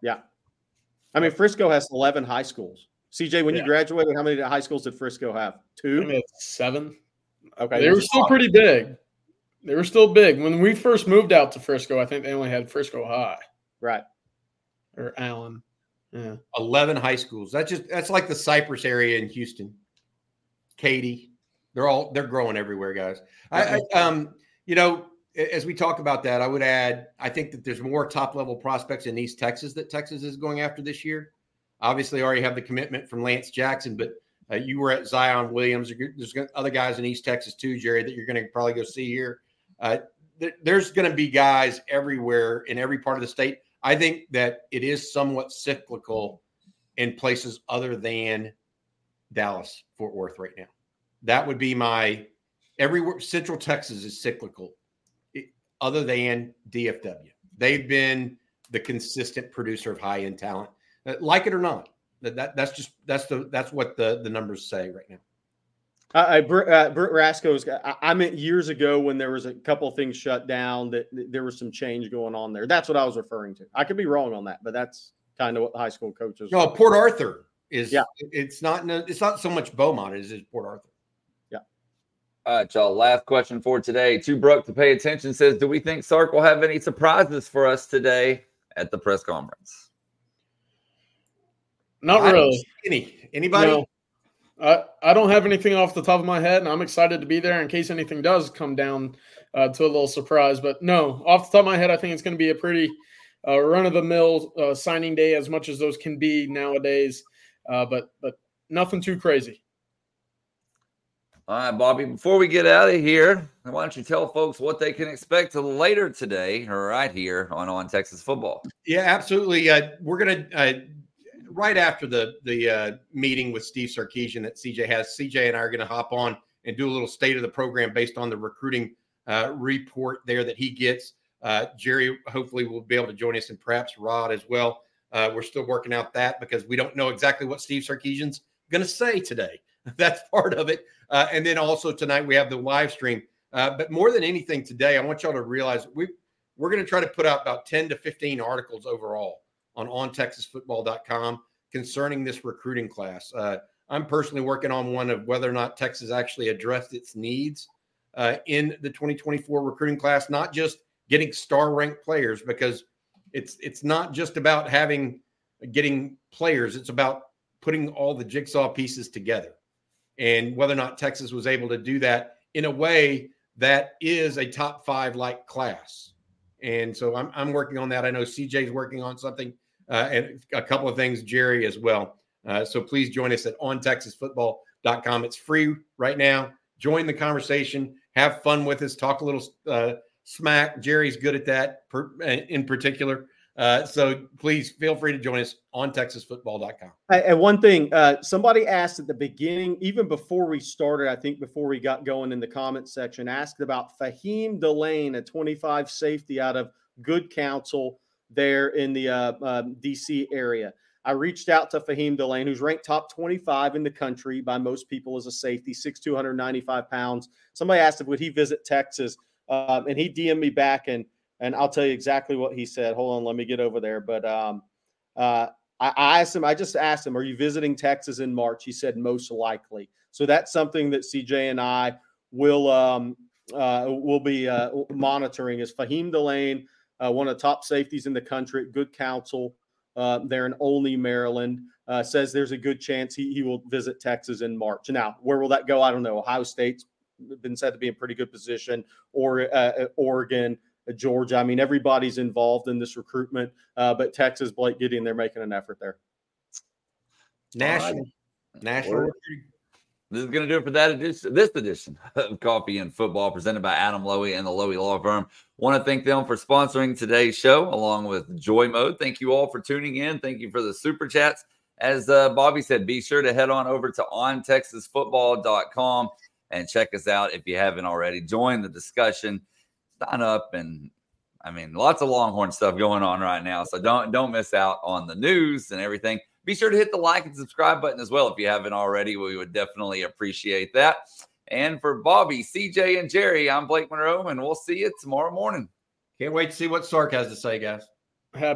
Yeah, I mean Frisco has eleven high schools. CJ, when you graduated, how many high schools did Frisco have? Two. I mean, seven. Okay, they were still pretty big. They were still big when we first moved out to Frisco. I think they only had Frisco High, right? Or Allen. Yeah. 11 high schools. That's just that's like the Cypress area in Houston. Katy. They're all they're growing everywhere, guys. I, I um, you know, as we talk about that, I would add, I think that there's more top level prospects in East Texas that Texas is going after this year. Obviously, already have the commitment from Lance Jackson, but uh, you were at Zion Williams. There's other guys in East Texas too, Jerry, that you're going to probably go see here. Uh, there- there's going to be guys everywhere in every part of the state. I think that it is somewhat cyclical in places other than Dallas, Fort Worth right now. That would be my everywhere. Central Texas is cyclical, other than DFW. They've been the consistent producer of high end talent, like it or not. That, that that's just that's the that's what the the numbers say right now. I, I Br- uh, Britt Rasco's. I, I meant years ago when there was a couple of things shut down that, that there was some change going on there. That's what I was referring to. I could be wrong on that, but that's kind of what the high school coaches. No, Port Arthur is. Yeah. it's not. no, It's not so much Beaumont as it is Port Arthur. Yeah. All right, y'all. Last question for today. Too broke to pay attention says, Do we think Sark will have any surprises for us today at the press conference? Not I really. Any anybody? No. I, I don't have anything off the top of my head, and I'm excited to be there in case anything does come down uh, to a little surprise. But no, off the top of my head, I think it's going to be a pretty uh, run of the mill uh, signing day, as much as those can be nowadays. Uh, but but nothing too crazy. All right, Bobby, before we get out of here, why don't you tell folks what they can expect later today, right here on On Texas Football? Yeah, absolutely. Uh, we're gonna uh, right after the the uh, meeting with Steve Sarkisian that CJ has. CJ and I are going to hop on and do a little state of the program based on the recruiting uh, report there that he gets. Uh, Jerry hopefully will be able to join us, and perhaps Rod as well. Uh, we're still working out that because we don't know exactly what Steve Sarkisian's going to say today. That's part of it. Uh, and then also tonight we have the live stream. Uh, but more than anything today, I want y'all to realize we we're going to try to put out about 10 to 15 articles overall on ontexasfootball.com concerning this recruiting class. Uh, I'm personally working on one of whether or not Texas actually addressed its needs uh, in the 2024 recruiting class, not just getting star ranked players, because it's it's not just about having getting players; it's about putting all the jigsaw pieces together, and whether or not Texas was able to do that in a way that is a top five like class. And so I'm, I'm working on that. I know CJ's working on something uh, and a couple of things, Jerry as well. Uh, so please join us at ontexasfootball.com. It's free right now. Join the conversation, have fun with us, talk a little uh, smack. Jerry's good at that per, in particular. Uh, so please feel free to join us on texasfootball.com. And one thing, uh, somebody asked at the beginning, even before we started, I think before we got going in the comment section, asked about Faheem Delane, a 25 safety out of Good Counsel there in the uh, uh, DC area. I reached out to Faheem Delane, who's ranked top 25 in the country by most people as a safety, 6'2", 195 pounds. Somebody asked if would he visit Texas, um, and he DM'd me back and and I'll tell you exactly what he said. Hold on, let me get over there. But um, uh, I, I asked him. I just asked him, "Are you visiting Texas in March?" He said, "Most likely." So that's something that CJ and I will um, uh, will be uh, monitoring. Is Faheem Delane, uh, one of the top safeties in the country, good counsel uh, there in Olney, Maryland, uh, says there's a good chance he, he will visit Texas in March. Now, where will that go? I don't know. Ohio State's been said to be in pretty good position, or uh, Oregon. Georgia. I mean, everybody's involved in this recruitment, but Texas, Blake Gideon, they're making an effort there. National, national. This is going to do it for that edition, this edition of Coffee and Football presented by Adam Lowy and the Lowy Law Firm. Want to thank them for sponsoring today's show along with Joy Mode. Thank you all for tuning in. Thank you for the super chats. As uh, Bobby said, be sure to head on over to ontexasfootball.com and check us out if you haven't already. Join the discussion, sign up, and I mean, lots of Longhorn stuff going on right now. So don't don't miss out on the news and everything. Be sure to hit the like and subscribe button as well if you haven't already. We would definitely appreciate that. And for Bobby, CJ, and Jerry, I'm Blake Monroe, and we'll see you tomorrow morning. Can't wait to see what Sark has to say, guys.